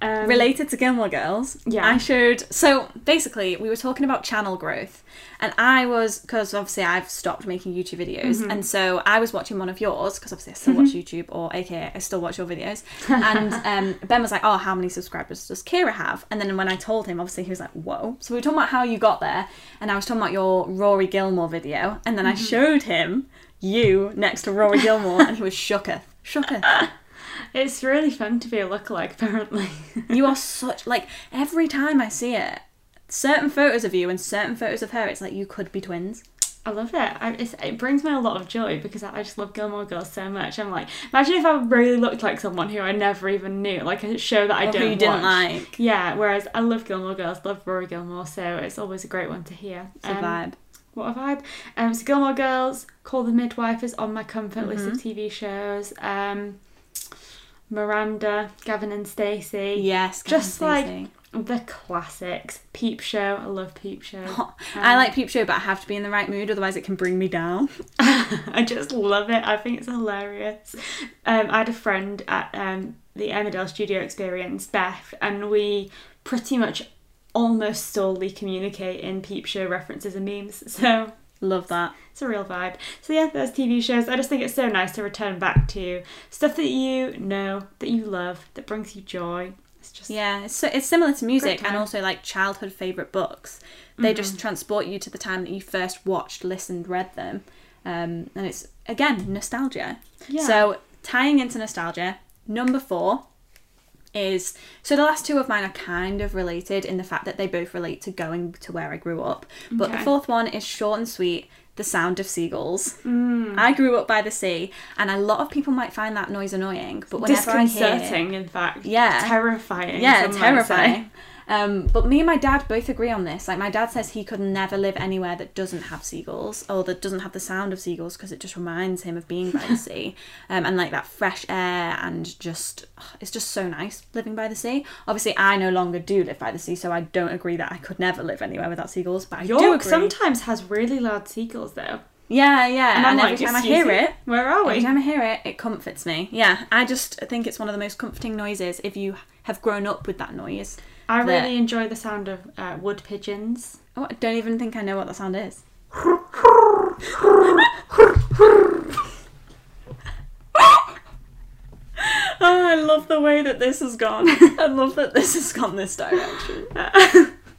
um Related to Gilmore Girls, Yeah. I showed. So basically, we were talking about channel growth, and I was because obviously I've stopped making YouTube videos, Mm-hmm. and so I was watching one of yours because obviously I still watch YouTube, or AKA I still watch your videos. And [LAUGHS] um, Ben was like, "Oh, how many subscribers does Kira have?" And then when I told him, obviously he was like, "Whoa!" So we were talking about how you got there, and I was talking about your Rory Gilmore video, and then I Mm-hmm. showed him you next to Rory Gilmore, and he was shooketh. Shocker. [LAUGHS] It's really fun to be a lookalike, apparently. [LAUGHS] you are such like every time I see it, certain photos of you and certain photos of her, it's like you could be twins. I love it. I, it's, it brings me a lot of joy because I, I just love Gilmore Girls so much. I'm like, imagine if I really looked like someone who I never even knew, like a show that I Or don't you didn't like. Yeah, whereas I love Gilmore Girls, love Rory Gilmore, so it's always a great one to hear. It's a Um, vibe. What a vibe. Um, so Gilmore Girls, Call the Midwife is on my comfort list of Mm-hmm. TV shows. Um, Miranda, Gavin and Stacey. Yes, Gavin Just like Stacey. The classics. Peep Show, I love Peep Show. [LAUGHS] I like Peep Show, but I have to be in the right mood, otherwise it can bring me down. [LAUGHS] I just love it. I think it's hilarious. Um, I had a friend at um, the Emmerdale Studio Experience, Beth, and we pretty much almost solely communicate in Peep Show references and memes. [LAUGHS] So Love that. it's a real vibe. So yeah, there's TV shows. I just think it's so nice to return back to stuff that you know, that you love, that brings you joy. It's just Yeah, it's so, it's similar to music and also like childhood favorite books. They just transport you to the time that you first watched, listened, read them, um, and it's again nostalgia. Yeah. So tying into nostalgia, number four is so the last two of mine are kind of related in the fact that they both relate to going to where I grew up. But the fourth one is short and sweet. The sound of seagulls. Mm. I grew up by the sea, and a lot of people might find that noise annoying. But whenever I hear, disconcerting, in fact. Yeah. Terrifying. yeah, terrifying. Um, but me and my dad both agree on this. Like my dad says he could never live anywhere that doesn't have seagulls or that doesn't have the sound of seagulls because it just reminds him of being by the [LAUGHS] sea, um, and like that fresh air and just it's just so nice living by the sea. Obviously, I no longer do live by the sea, so I don't agree that I could never live anywhere without seagulls. But I do York agree. sometimes has really loud seagulls though. yeah, yeah, and, I'm every like, time I hear you? it, Where are we? Every time I hear it, it comforts me. Yeah, I just think it's one of the most comforting noises if you have grown up with that noise. I that- really enjoy the sound of uh, wood pigeons. Oh, I don't even think I know what that sound is. [LAUGHS] oh, I love the way that this has gone. [LAUGHS] I love that this has gone this direction. [LAUGHS]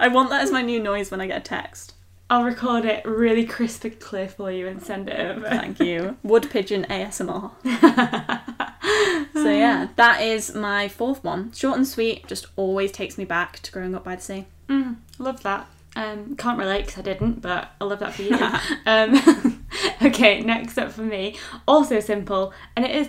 I want that as my new noise when I get a text. I'll record it really crisp and clear for you and send it over. Thank you. Wood pigeon ASMR. [LAUGHS] so yeah, that is my fourth one. Short and sweet, just always takes me back to growing up by the sea. Mm, love that. Um, can't relate because I didn't, but I love that for you. [LAUGHS] um, [LAUGHS] okay, next up for me, also simple, and it is.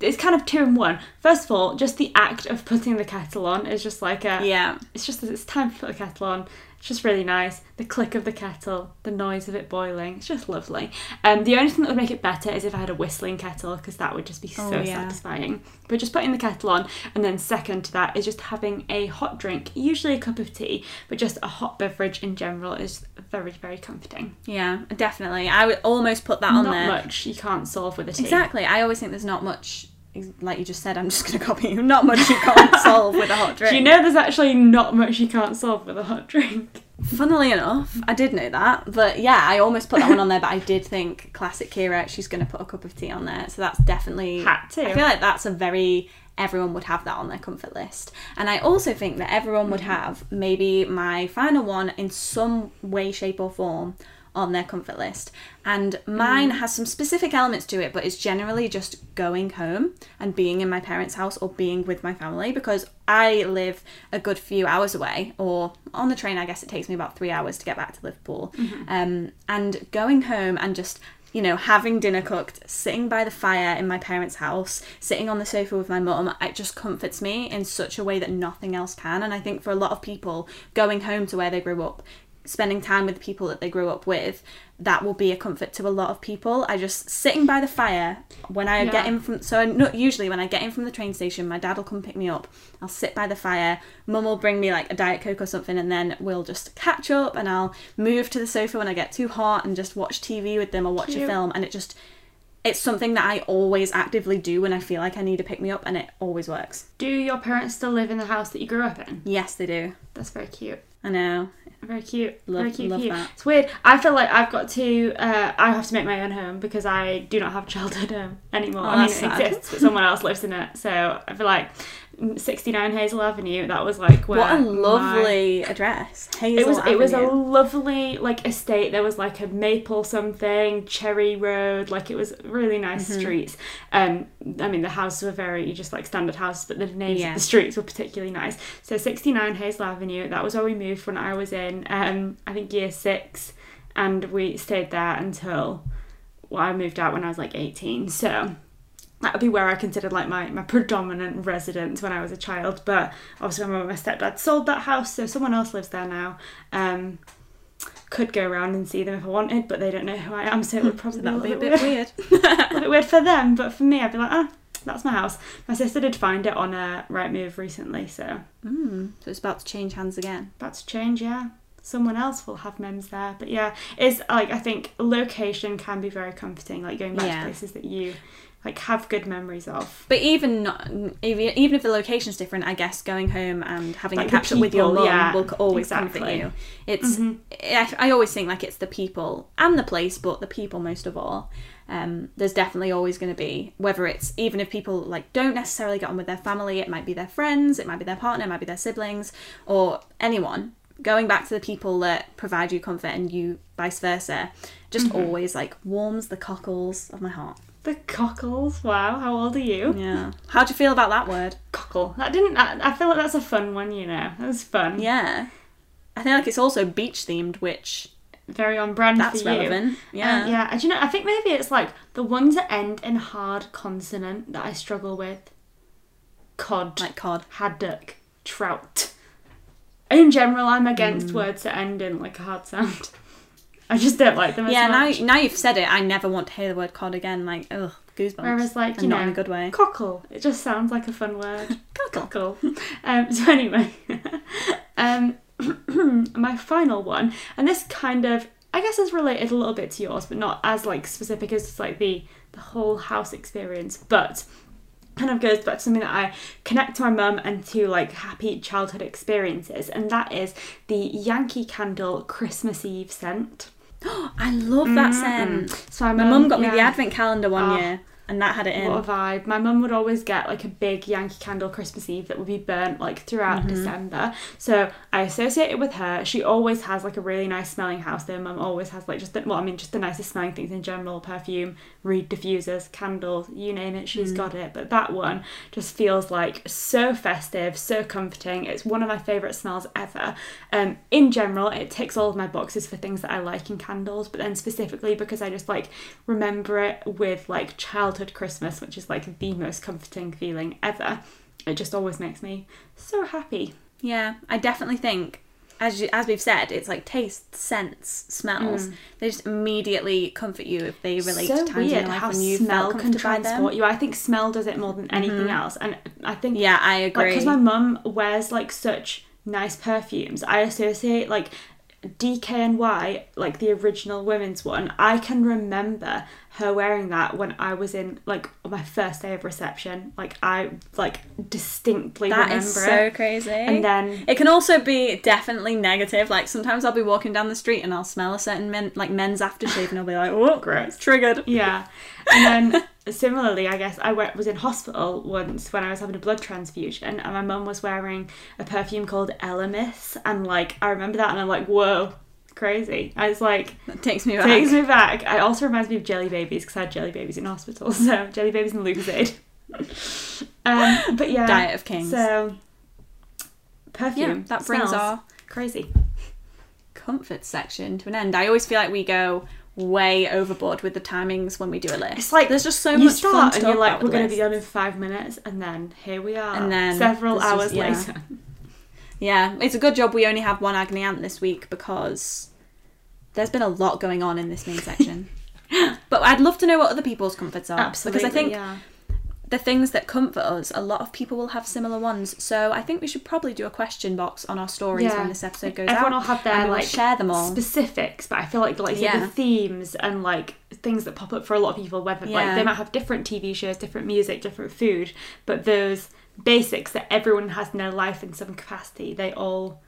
It's kind of two in one. First of all, just the act of putting the kettle on is just like a. Yeah. It's just it's time to put the kettle on. It's just really nice. The click of the kettle, the noise of it boiling. It's just lovely. Um, the only thing that would make it better is if I had a whistling kettle because that would just be so Oh, yeah. satisfying. But just putting the kettle on, and then second to that is just having a hot drink, usually a cup of tea, but just a hot beverage in general is very very comforting. Yeah, definitely. I would almost put that on Not there. much you can't solve with a tea. Exactly. I always think there's not much, like you just said, I'm just going [LAUGHS] to copy you, not much you can't [LAUGHS] solve with a hot drink. Do you know there's actually not much you can't solve with a hot drink? Funnily enough, I did know that. But yeah, I almost put that one on there, but I did think classic Kira, she's going to put a cup of tea on there. So that's definitely. Had to. I feel like that's a very. Everyone would have that on their comfort list. And I also think that everyone would mm. have maybe my final one in some way, shape, or form on their comfort list. And mine has some specific elements to it, but it's generally just going home and being in my parents' house or being with my family because I live a good few hours away, or on the train, I guess it takes me about three hours to get back to Liverpool. Um, and going home and just you know, having dinner cooked, sitting by the fire in my parents' house, sitting on the sofa with my mum, it just comforts me in such a way that nothing else can. And I think for a lot of people, going home to where they grew up, spending time with the people that they grew up with, that will be a comfort to a lot of people. I just sitting by the fire when I get in from so not usually when I get in from the train station, my dad will come pick me up. I'll sit by the fire. Mum will bring me like a diet coke or something, and then we'll just catch up. And I'll move to the sofa when I get too hot and just watch TV with them or watch a film. And it just it's something that I always actively do when I feel like I need to pick me up, and it always works. Do your parents still live in the house that you grew up in? Yes, they do. That's very cute. I know. Very cute. Love- very cute. love you. that. It's weird. I feel like I've got to. Uh, I have to make my own home because I do not have a childhood home anymore. Oh, I mean, it sad. exists, but someone else lives in it. So I feel like 69 Hazel Avenue. That was like where What a my- lovely address. Hazel it was it was a lovely like estate. There was like a maple something, Cherry Road, like it was really nice Mm-hmm. streets. Um I mean the houses were very just like standard houses, but the names Yeah. of the streets were particularly nice. So 69 Hazel Avenue, that was where we moved when I was in um I think year 6 and we stayed there until well, I moved out when I was like 18. So that would be where I considered like my, my predominant residence when I was a child. But obviously, my my stepdad sold that house, so someone else lives there now. Um, could go around and see them if I wanted, but they don't know who I am, so it would probably So that would be a bit weird. weird. [LAUGHS] a bit weird for them, but for me, I'd be like, ah, that's my house. My sister did find it on a Rightmove recently, so mm, so it's about to change hands again. About to change, yeah. Someone else will have mems there, but yeah, it's like I think location can be very comforting, like going back Yeah. to places that you like have good memories of. But even not, even even if the location's different, I guess going home and having Like a catch up with your mum yeah, will always comfort you. It's Mhm. I, I always think like it's the people and the place, but the people most of all. Um, there's definitely always going to be whether it's even if people like don't necessarily get on with their family, it might be their friends, it might be their partner, it might be their siblings, or anyone. Going back to the people that provide you comfort and you vice versa, just Mm-hmm. always like warms the cockles of my heart. The cockles. Wow, how old are you? Yeah. How do you feel about that word? Cockle. That didn't. I, I feel like that's a fun one. You know, that was fun. Yeah. I think like it's also beach themed, which Very on brand that's for you. relevant. Yeah. Um, yeah. And do you know? I think maybe it's like the ones that end in hard consonant that I struggle with. Cod, Like cod. haddock, trout. In general, I'm Mm. against words that end in like a hard sound. I just don't like them as Yeah, much. now now you've said it, I never want to hear the word cod again. Like, ugh, goosebumps. Whereas, like, and you not know, in a good way. Cockle. It just sounds like a fun word. [LAUGHS] Cockle. Cool. Um, so anyway, [LAUGHS] um, [CLEARS THROAT] my final one, and this kind of, I guess, is related a little bit to yours, but not as like specific as like the the whole house experience, but kind of goes back to something that I connect to my mum and to like happy childhood experiences, and that is the Yankee Candle Christmas Eve scent. [GASPS] I love that scent. Mm-hmm. So my My mum got me yeah. the advent calendar one Oh. year, and that had it in. What a vibe. My mum would always get like a big Yankee Candle Christmas Eve that would be burnt like throughout Mm-hmm. December. So I associate it with her. She always has like a really nice smelling house. Their mum always has like just the, well, I mean just the nicest smelling things in general, perfume, reed diffusers, candles, you name it, Mm. she's got it. But that one just feels like so festive, so comforting. It's one of my favourite smells ever. Um in general, it ticks all of my boxes for things that I like in candles, but then specifically because I just like remember it with like childhood Christmas, which is like the most comforting feeling ever. It just always makes me so happy. Yeah, I definitely think, as you, as we've said, it's like taste, scents, smells. They just immediately comfort you if they relate Mm. so to times in weird your life how you smell can comforted by them. transport you. I think smell does it more than anything else, and I think Yeah, I agree. because my mum wears like such nice perfumes i associate like DKNY, like the original women's one, I can remember her wearing that when I was in like on my first day of reception. Like I like distinctly That remember is so it. crazy. And then It can also be definitely negative. Like sometimes I'll be walking down the street and I'll smell a certain men, like men's aftershave, and I'll be like, "Oh, [LAUGHS] Gross. triggered." Yeah. And then [LAUGHS] similarly, I guess I went, was in hospital once when I was having a blood transfusion, and my mum was wearing a perfume called Elemis, and like I remember that, and I'm like, whoa, crazy. I was like, That takes me back. takes me back. It also reminds me of Jelly Babies because I had Jelly Babies in hospital, [LAUGHS] so Jelly Babies and Lucozade. [LAUGHS] um, but yeah, Diet of Kings. So perfume. yeah, that brings our crazy. comfort section to an end. I always feel like we go way overboard with the timings when we do a list. It's like there's just so you much start fun and you're like, we're going to be done in five minutes, and then here we are. And then several hours yeah. later. [LAUGHS] Yeah, it's a good job we only have one agony aunt this week because there's been a lot going on in this main section. [LAUGHS] but I'd love to know what other people's comforts are Absolutely, because I think yeah. the things that comfort us, a lot of people will have similar ones. So I think we should probably do a question box on our stories Yeah. when this episode goes Everyone out. will have their like share them all. specifics, but I feel like like Yeah. the themes and like things that pop up for a lot of people, whether like they might have different TV shows, different music, different food, but those basics that everyone has in their life in some capacity, they all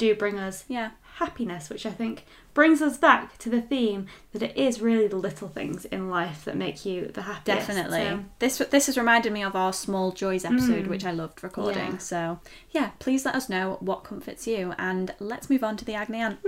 do bring us Yeah. happiness, which I think brings us back to the theme that it is really the little things in life that make you the happiest. Definitely. So, This this has reminded me of our small joys episode, mm. which I loved recording. Yeah. So yeah, please let us know what comforts you, and let's move on to the Agony Aunt.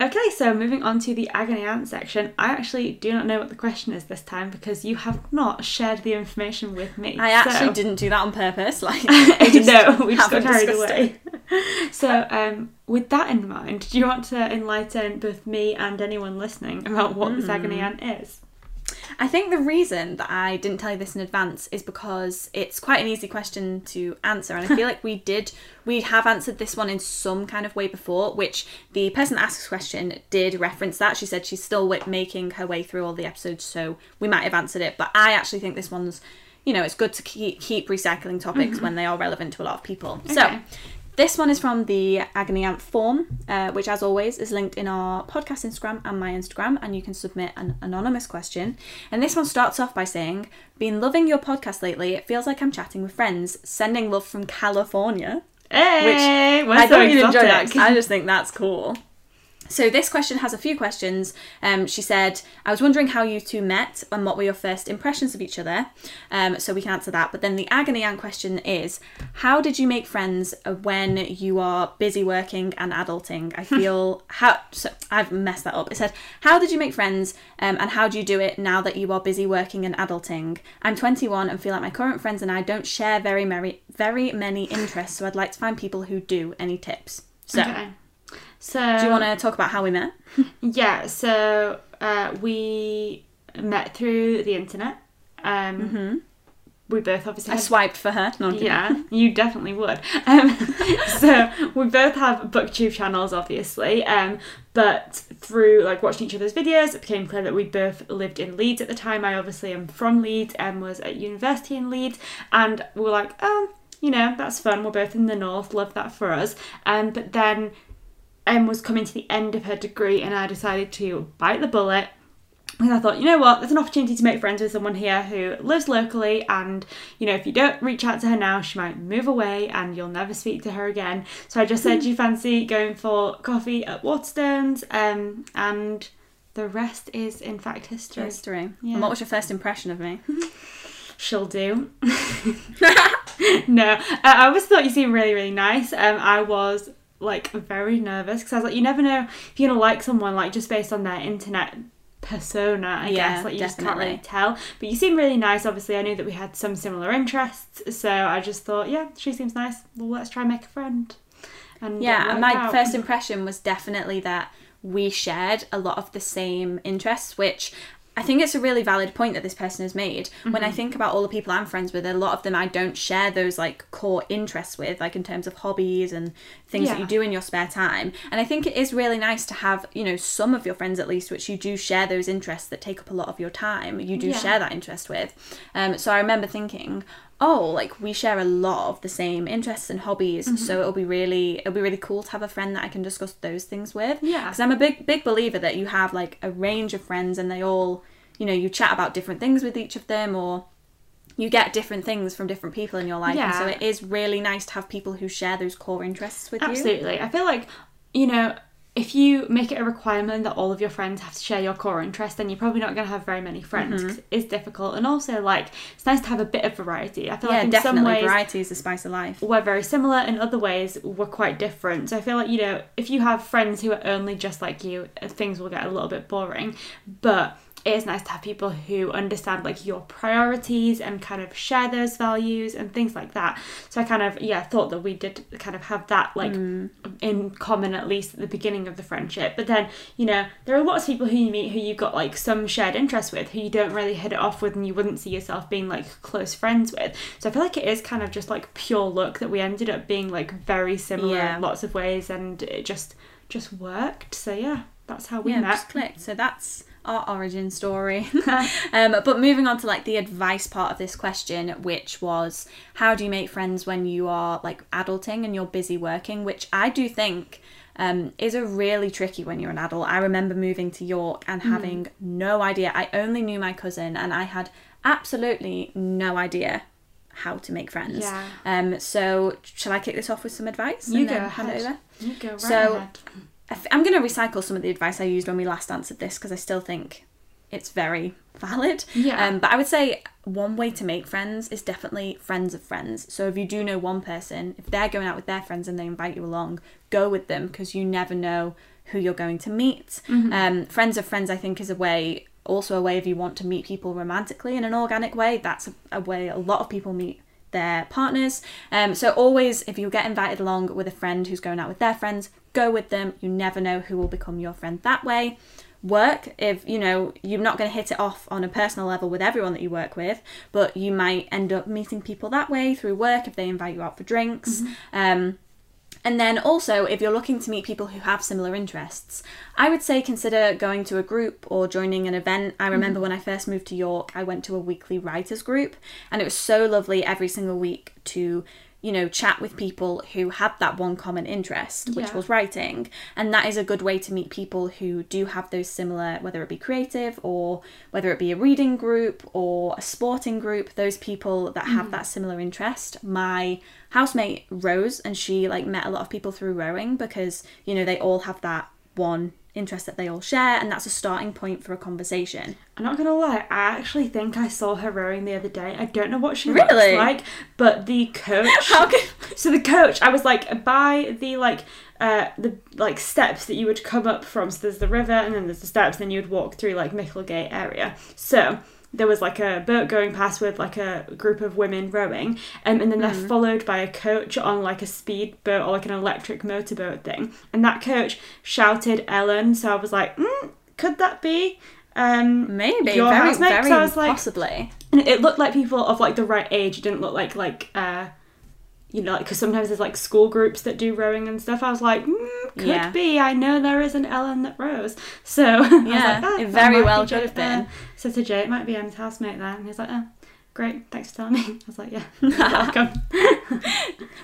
Okay, so moving on to the agony aunt section. I actually do not know what the question is this time because you have not shared the information with me. I actually So- didn't do that on purpose. Like [LAUGHS] no, we just got carried away. [LAUGHS] so, um, with that in mind, do you want to enlighten both me and anyone listening about what this Hmm. agony aunt is? I think the reason that I didn't tell you this in advance is because it's quite an easy question to answer, and I feel [LAUGHS] like we did, we have answered this one in some kind of way before. Which the person that asked this question did reference that. She said she's still making her way through all the episodes, so we might have answered it. But I actually think this one's, you know, it's good to keep keep recycling topics mm-hmm. when they are relevant to a lot of people. So. This one is from the Agony Aunt form, uh, which, as always, is linked in our podcast Instagram and my Instagram, and you can submit an anonymous question. And this one starts off by saying, Been loving your podcast lately. It feels like I'm chatting with friends. Sending love from California. Hey, we're I you'd enjoy that. I just think that's cool. So this question has a few questions. Um, she said, "I was wondering how you two met and what were your first impressions of each other." Um, so we can answer that. But then the agony aunt question is, "How did you make friends when you are busy working and adulting?" I [LAUGHS] feel how so I've messed that up. It said, "How did you make friends um, and how do you do it now that you are busy working and adulting?" I'm 21 and feel like my current friends and I don't share very very very many interests. So I'd like to find people who do. Any tips? So. Okay. So Do you want to talk about how we met? [LAUGHS] Yeah, so uh, we met through the internet. Um, We both obviously I had swiped for her. No, Yeah, [LAUGHS] you definitely would. Um, [LAUGHS] so we both have booktube channels, obviously, um, but through like watching each other's videos, it became clear that we both lived in Leeds at the time. I obviously am from Leeds and was at university in Leeds, and we were like, oh, you know, that's fun. We're both in the north. Love that for us. Um, but then Em was coming to the end of her degree, and I decided to bite the bullet. And I thought, you know what, there's an opportunity to make friends with someone here who lives locally, and you know, if you don't reach out to her now, she might move away and you'll never speak to her again. So I just said, Do you fancy going for coffee at Waterstones? Um, and the rest is, in fact, history. History. Yeah. And what was your first impression of me? [LAUGHS] She'll do. [LAUGHS] no, uh, I always thought you seemed really, really nice. Um, I was like very nervous because I was like, you never know if you're gonna like someone like just based on their internet persona. I Yeah, guess like you just can't really tell. But you seem really nice. Obviously, I knew that we had some similar interests, so I just thought, yeah, she seems nice. Well, let's try and make a friend. And Yeah, and my out. first impression was definitely that we shared a lot of the same interests, which I think it's a really valid point that this person has made. When Mm-hmm. I think about all the people I'm friends with, a lot of them I don't share those like core interests with, like in terms of hobbies and things that you do in your spare time. And I think it is really nice to have, you know, some of your friends at least, which you do share those interests that take up a lot of your time. You do Yeah. share that interest with. Um, so I remember thinking, oh, like we share a lot of the same interests and hobbies, Mm-hmm. so it'll be really it'll be really cool to have a friend that I can discuss those things with. Yeah. because I'm a big big believer that you have like a range of friends and they all, you know, you chat about different things with each of them or. You get different things from different people in your life, and so it is really nice to have people who share those core interests with you. Absolutely. I feel like, you know, if you make it a requirement that all of your friends have to share your core interest, then you're probably not going to have very many friends. Mm-hmm. 'cause It's difficult. And also, like, it's nice to have a bit of variety. I feel Yeah, like in definitely. some ways, Variety is the spice of life. we're very similar. In other ways, we're quite different. So I feel like, you know, if you have friends who are only just like you, things will get a little bit boring. But is nice to have people who understand like your priorities and kind of share those values and things like that. So I kind of yeah thought that we did kind of have that like mm. in common at least at the beginning of the friendship. But then you know there are lots of people who you meet who you've got like some shared interest with who you don't really hit it off with and you wouldn't see yourself being like close friends with. So I feel like it is kind of just like pure luck that we ended up being like very similar Yeah. in lots of ways and it just just worked. So yeah, that's how we yeah, met. clicked. So that's our origin story. [LAUGHS] [LAUGHS] um, but moving on to like the advice part of this question, which was how do you make friends when you are like adulting and you're busy working? Which I do think um, is a really tricky when you're an adult. I remember moving to York and having no idea. I only knew my cousin, and I had absolutely no idea how to make friends. Yeah. Um, so, shall I kick this off with some advice? You go then hand it ahead. over? You go right So- ahead. I f- I'm going to recycle some of the advice I used when we last answered this because I still think it's very [LAUGHS] valid. Yeah. Um, but I would say one way to make friends is definitely friends of friends. So if you do know one person, if they're going out with their friends and they invite you along, go with them because you never know who you're going to meet. Um, friends of friends, I think, is a way. Also, a way if you want to meet people romantically in an organic way, that's a, a way a lot of people meet their partners. Um, so always, if you get invited along with a friend who's going out with their friends, go with them. You never know who will become your friend that way. Work if you know you're not going to hit it off on a personal level with everyone that you work with, but you might end up meeting people that way through work if they invite you out for drinks. Um, and then also, if you're looking to meet people who have similar interests, I would say consider going to a group or joining an event. I remember when I first moved to York, I went to a weekly writers group, and it was so lovely every single week to, you know, chat with people who had that one common interest, which Yeah. was writing. And that is a good way to meet people who do have those similar, whether it be creative or whether it be a reading group or a sporting group, those people that have mm. that similar interest. My housemate Rose and she like met a lot of people through rowing because, you know, they all have that one interest that they all share and that's a starting point for a conversation. I'm not gonna lie, I actually think I saw her rowing the other day. I don't know what she Really? looks like, but the coach. [LAUGHS] Can So the coach, I was like by the like uh the like steps that you would come up from. So there's the river and then there's the steps, and then you would walk through like Micklegate area. So there was like a boat going past with like a group of women rowing, um, and then they're followed by a coach on like a speed boat or like an electric motorboat thing. And that coach shouted Ellen, so I was like, mm, could that be? Um, maybe Your very housemate? very I was like- possibly. and it looked like people of like the right age. It didn't look like like uh, you know, like because sometimes there's like school groups that do rowing and stuff. I was like, mm, could Yeah. be. I know there is an Ellen that rows, so [LAUGHS] I was Yeah, like, "Ah, it very well could have been. Uh, so to Jay, it might be Emma's housemate there, and he's like, oh, great, thanks for telling me. I was like, yeah, [LAUGHS] welcome.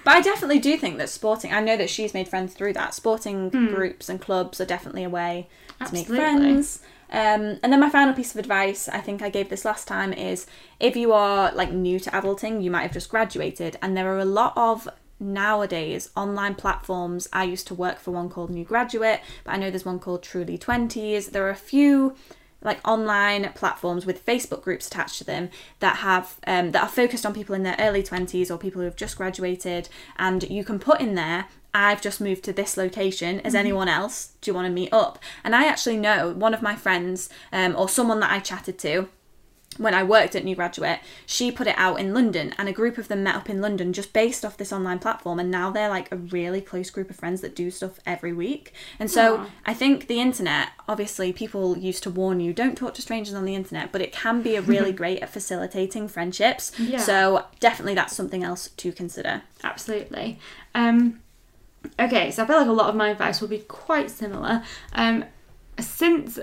But I definitely do think that sporting, I know that she's made friends through that. Sporting groups and clubs are definitely a way to make friends. Um, and then my final piece of advice, I think I gave this last time, is if you are like new to adulting, you might have just graduated, and there are a lot of nowadays online platforms. I used to work for one called New Graduate, but I know there's one called Truly Twenties. There are a few like online platforms with Facebook groups attached to them that have um, that are focused on people in their early 20s or people who have just graduated. And you can put in there I've just moved to this location. As anyone else? Do you want to meet up? And I actually know one of my friends um, or someone that I chatted to when I worked at New Graduate, she put it out in London, and a group of them met up in London just based off this online platform. And now they're like a really close group of friends that do stuff every week. And so Aw. I think the internet, obviously, people used to warn you don't talk to strangers on the internet, but it can be a really [LAUGHS] great at facilitating friendships. Yeah. So definitely that's something else to consider. Absolutely. Um, okay, so I feel like a lot of my advice will be quite similar. Um, since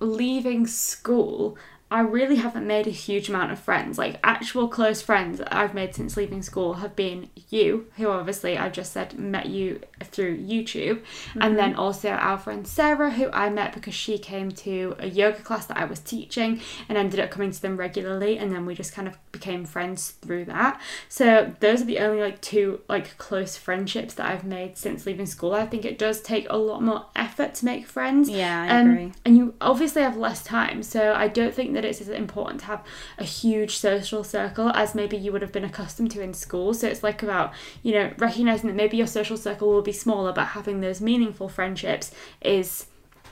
leaving school, I really haven't made a huge amount of friends. Like actual close friends that I've made since leaving school have been you, who obviously I just said met you through YouTube, and then also our friend Sarah, who I met because she came to a yoga class that I was teaching and ended up coming to them regularly, and then we just kind of became friends through that. So those are the only like two like close friendships that I've made since leaving school. I think it does take a lot more effort to make friends. Yeah, I Um, agree. And you obviously have less time, so I don't think that it's as important to have a huge social circle as maybe you would have been accustomed to in school. So it's like about, you know, recognizing that maybe your social circle will be smaller, but having those meaningful friendships is.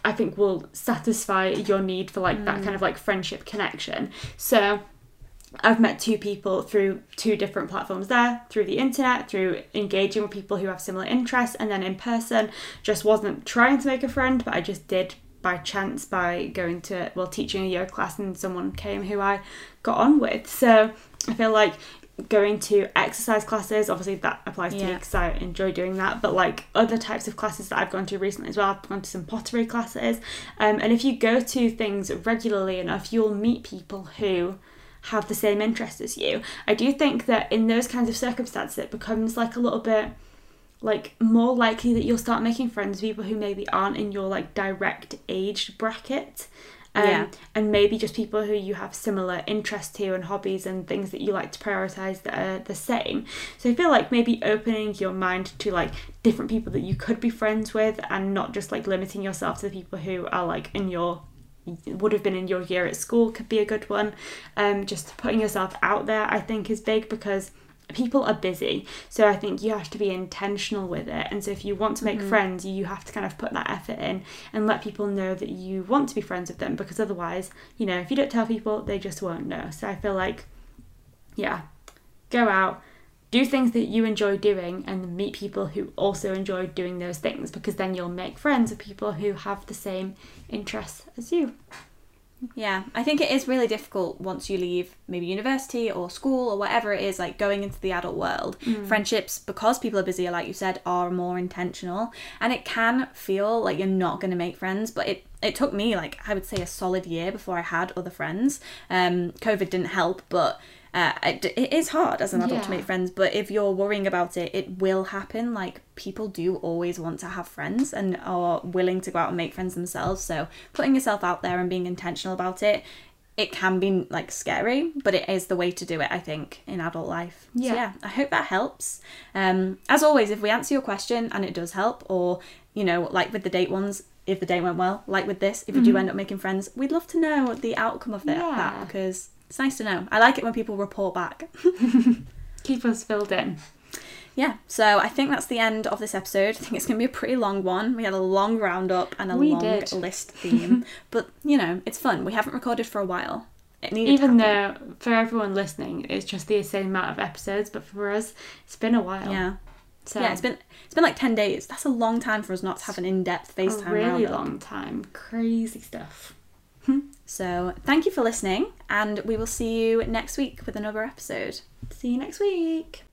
I think will satisfy your need for like that kind of like friendship connection. So I've met two people through two different platforms there, through the internet, through engaging with people who have similar interests, and then in person. Just wasn't trying to make a friend, but I just did by chance by going to, well, teaching a yoga class, and someone came who I got on with. So I feel like going to exercise classes, obviously that applies to me Yeah. because I enjoy doing that, but like other types of classes that I've gone to recently as well, I've gone to some pottery classes. Um, and if you go to things regularly enough, you'll meet people who have the same interests as you. I do think that in those kinds of circumstances, it becomes like a little bit like more likely that you'll start making friends with people who maybe aren't in your like direct age bracket. Um, Yeah. and maybe just people who you have similar interests to and hobbies and things that you like to prioritize that are the same. So I feel like maybe opening your mind to like different people that you could be friends with and not just like limiting yourself to the people who are like in your would have been in your year at school could be a good one. Um, just putting yourself out there, I think, is big because people are busy. So I think you have to be intentional with it. And so if you want to make mm-hmm. friends, you have to kind of put that effort in and let people know that you want to be friends with them because otherwise, you know, if you don't tell people, they just won't know. So I feel like, yeah, go out. Do things that you enjoy doing and meet people who also enjoy doing those things because then you'll make friends with people who have the same interests as you. Yeah, I think it is really difficult once you leave maybe university or school or whatever it is, like going into the adult world. Friendships, because people are busier, like you said, are more intentional. And it can feel like you're not going to make friends, but it, it took me, like, I would say a solid year before I had other friends. Um, COVID didn't help, but uh, it, it is hard as an adult to make friends. But if you're worrying about it, it will happen. Like, people do always want to have friends and are willing to go out and make friends themselves. So, putting yourself out there and being intentional about it, it can be like scary, but it is the way to do it, I think, in adult life. So, Yeah. yeah, I hope that helps. Um, as always, if we answer your question and it does help, or, you know, like with the date ones, if the date went well, like with this, if you do end up making friends, we'd love to know the outcome of that, Yeah. that because it's nice to know. I like it when people report back. [LAUGHS] Keep us filled in. Yeah, so I think that's the end of this episode. I think it's going to be a pretty long one. We had a long roundup and a We long did. list [LAUGHS] theme, but you know, it's fun. We haven't recorded for a while. It needed Even though for everyone listening, it's just the same amount of episodes, but for us, it's been a while. yeah, So yeah, it's been it's been like ten days. That's a long time for us not to have an in-depth a FaceTime really roundup. long time. Crazy stuff. So thank you for listening, and we will see you next week with another episode. See you next week.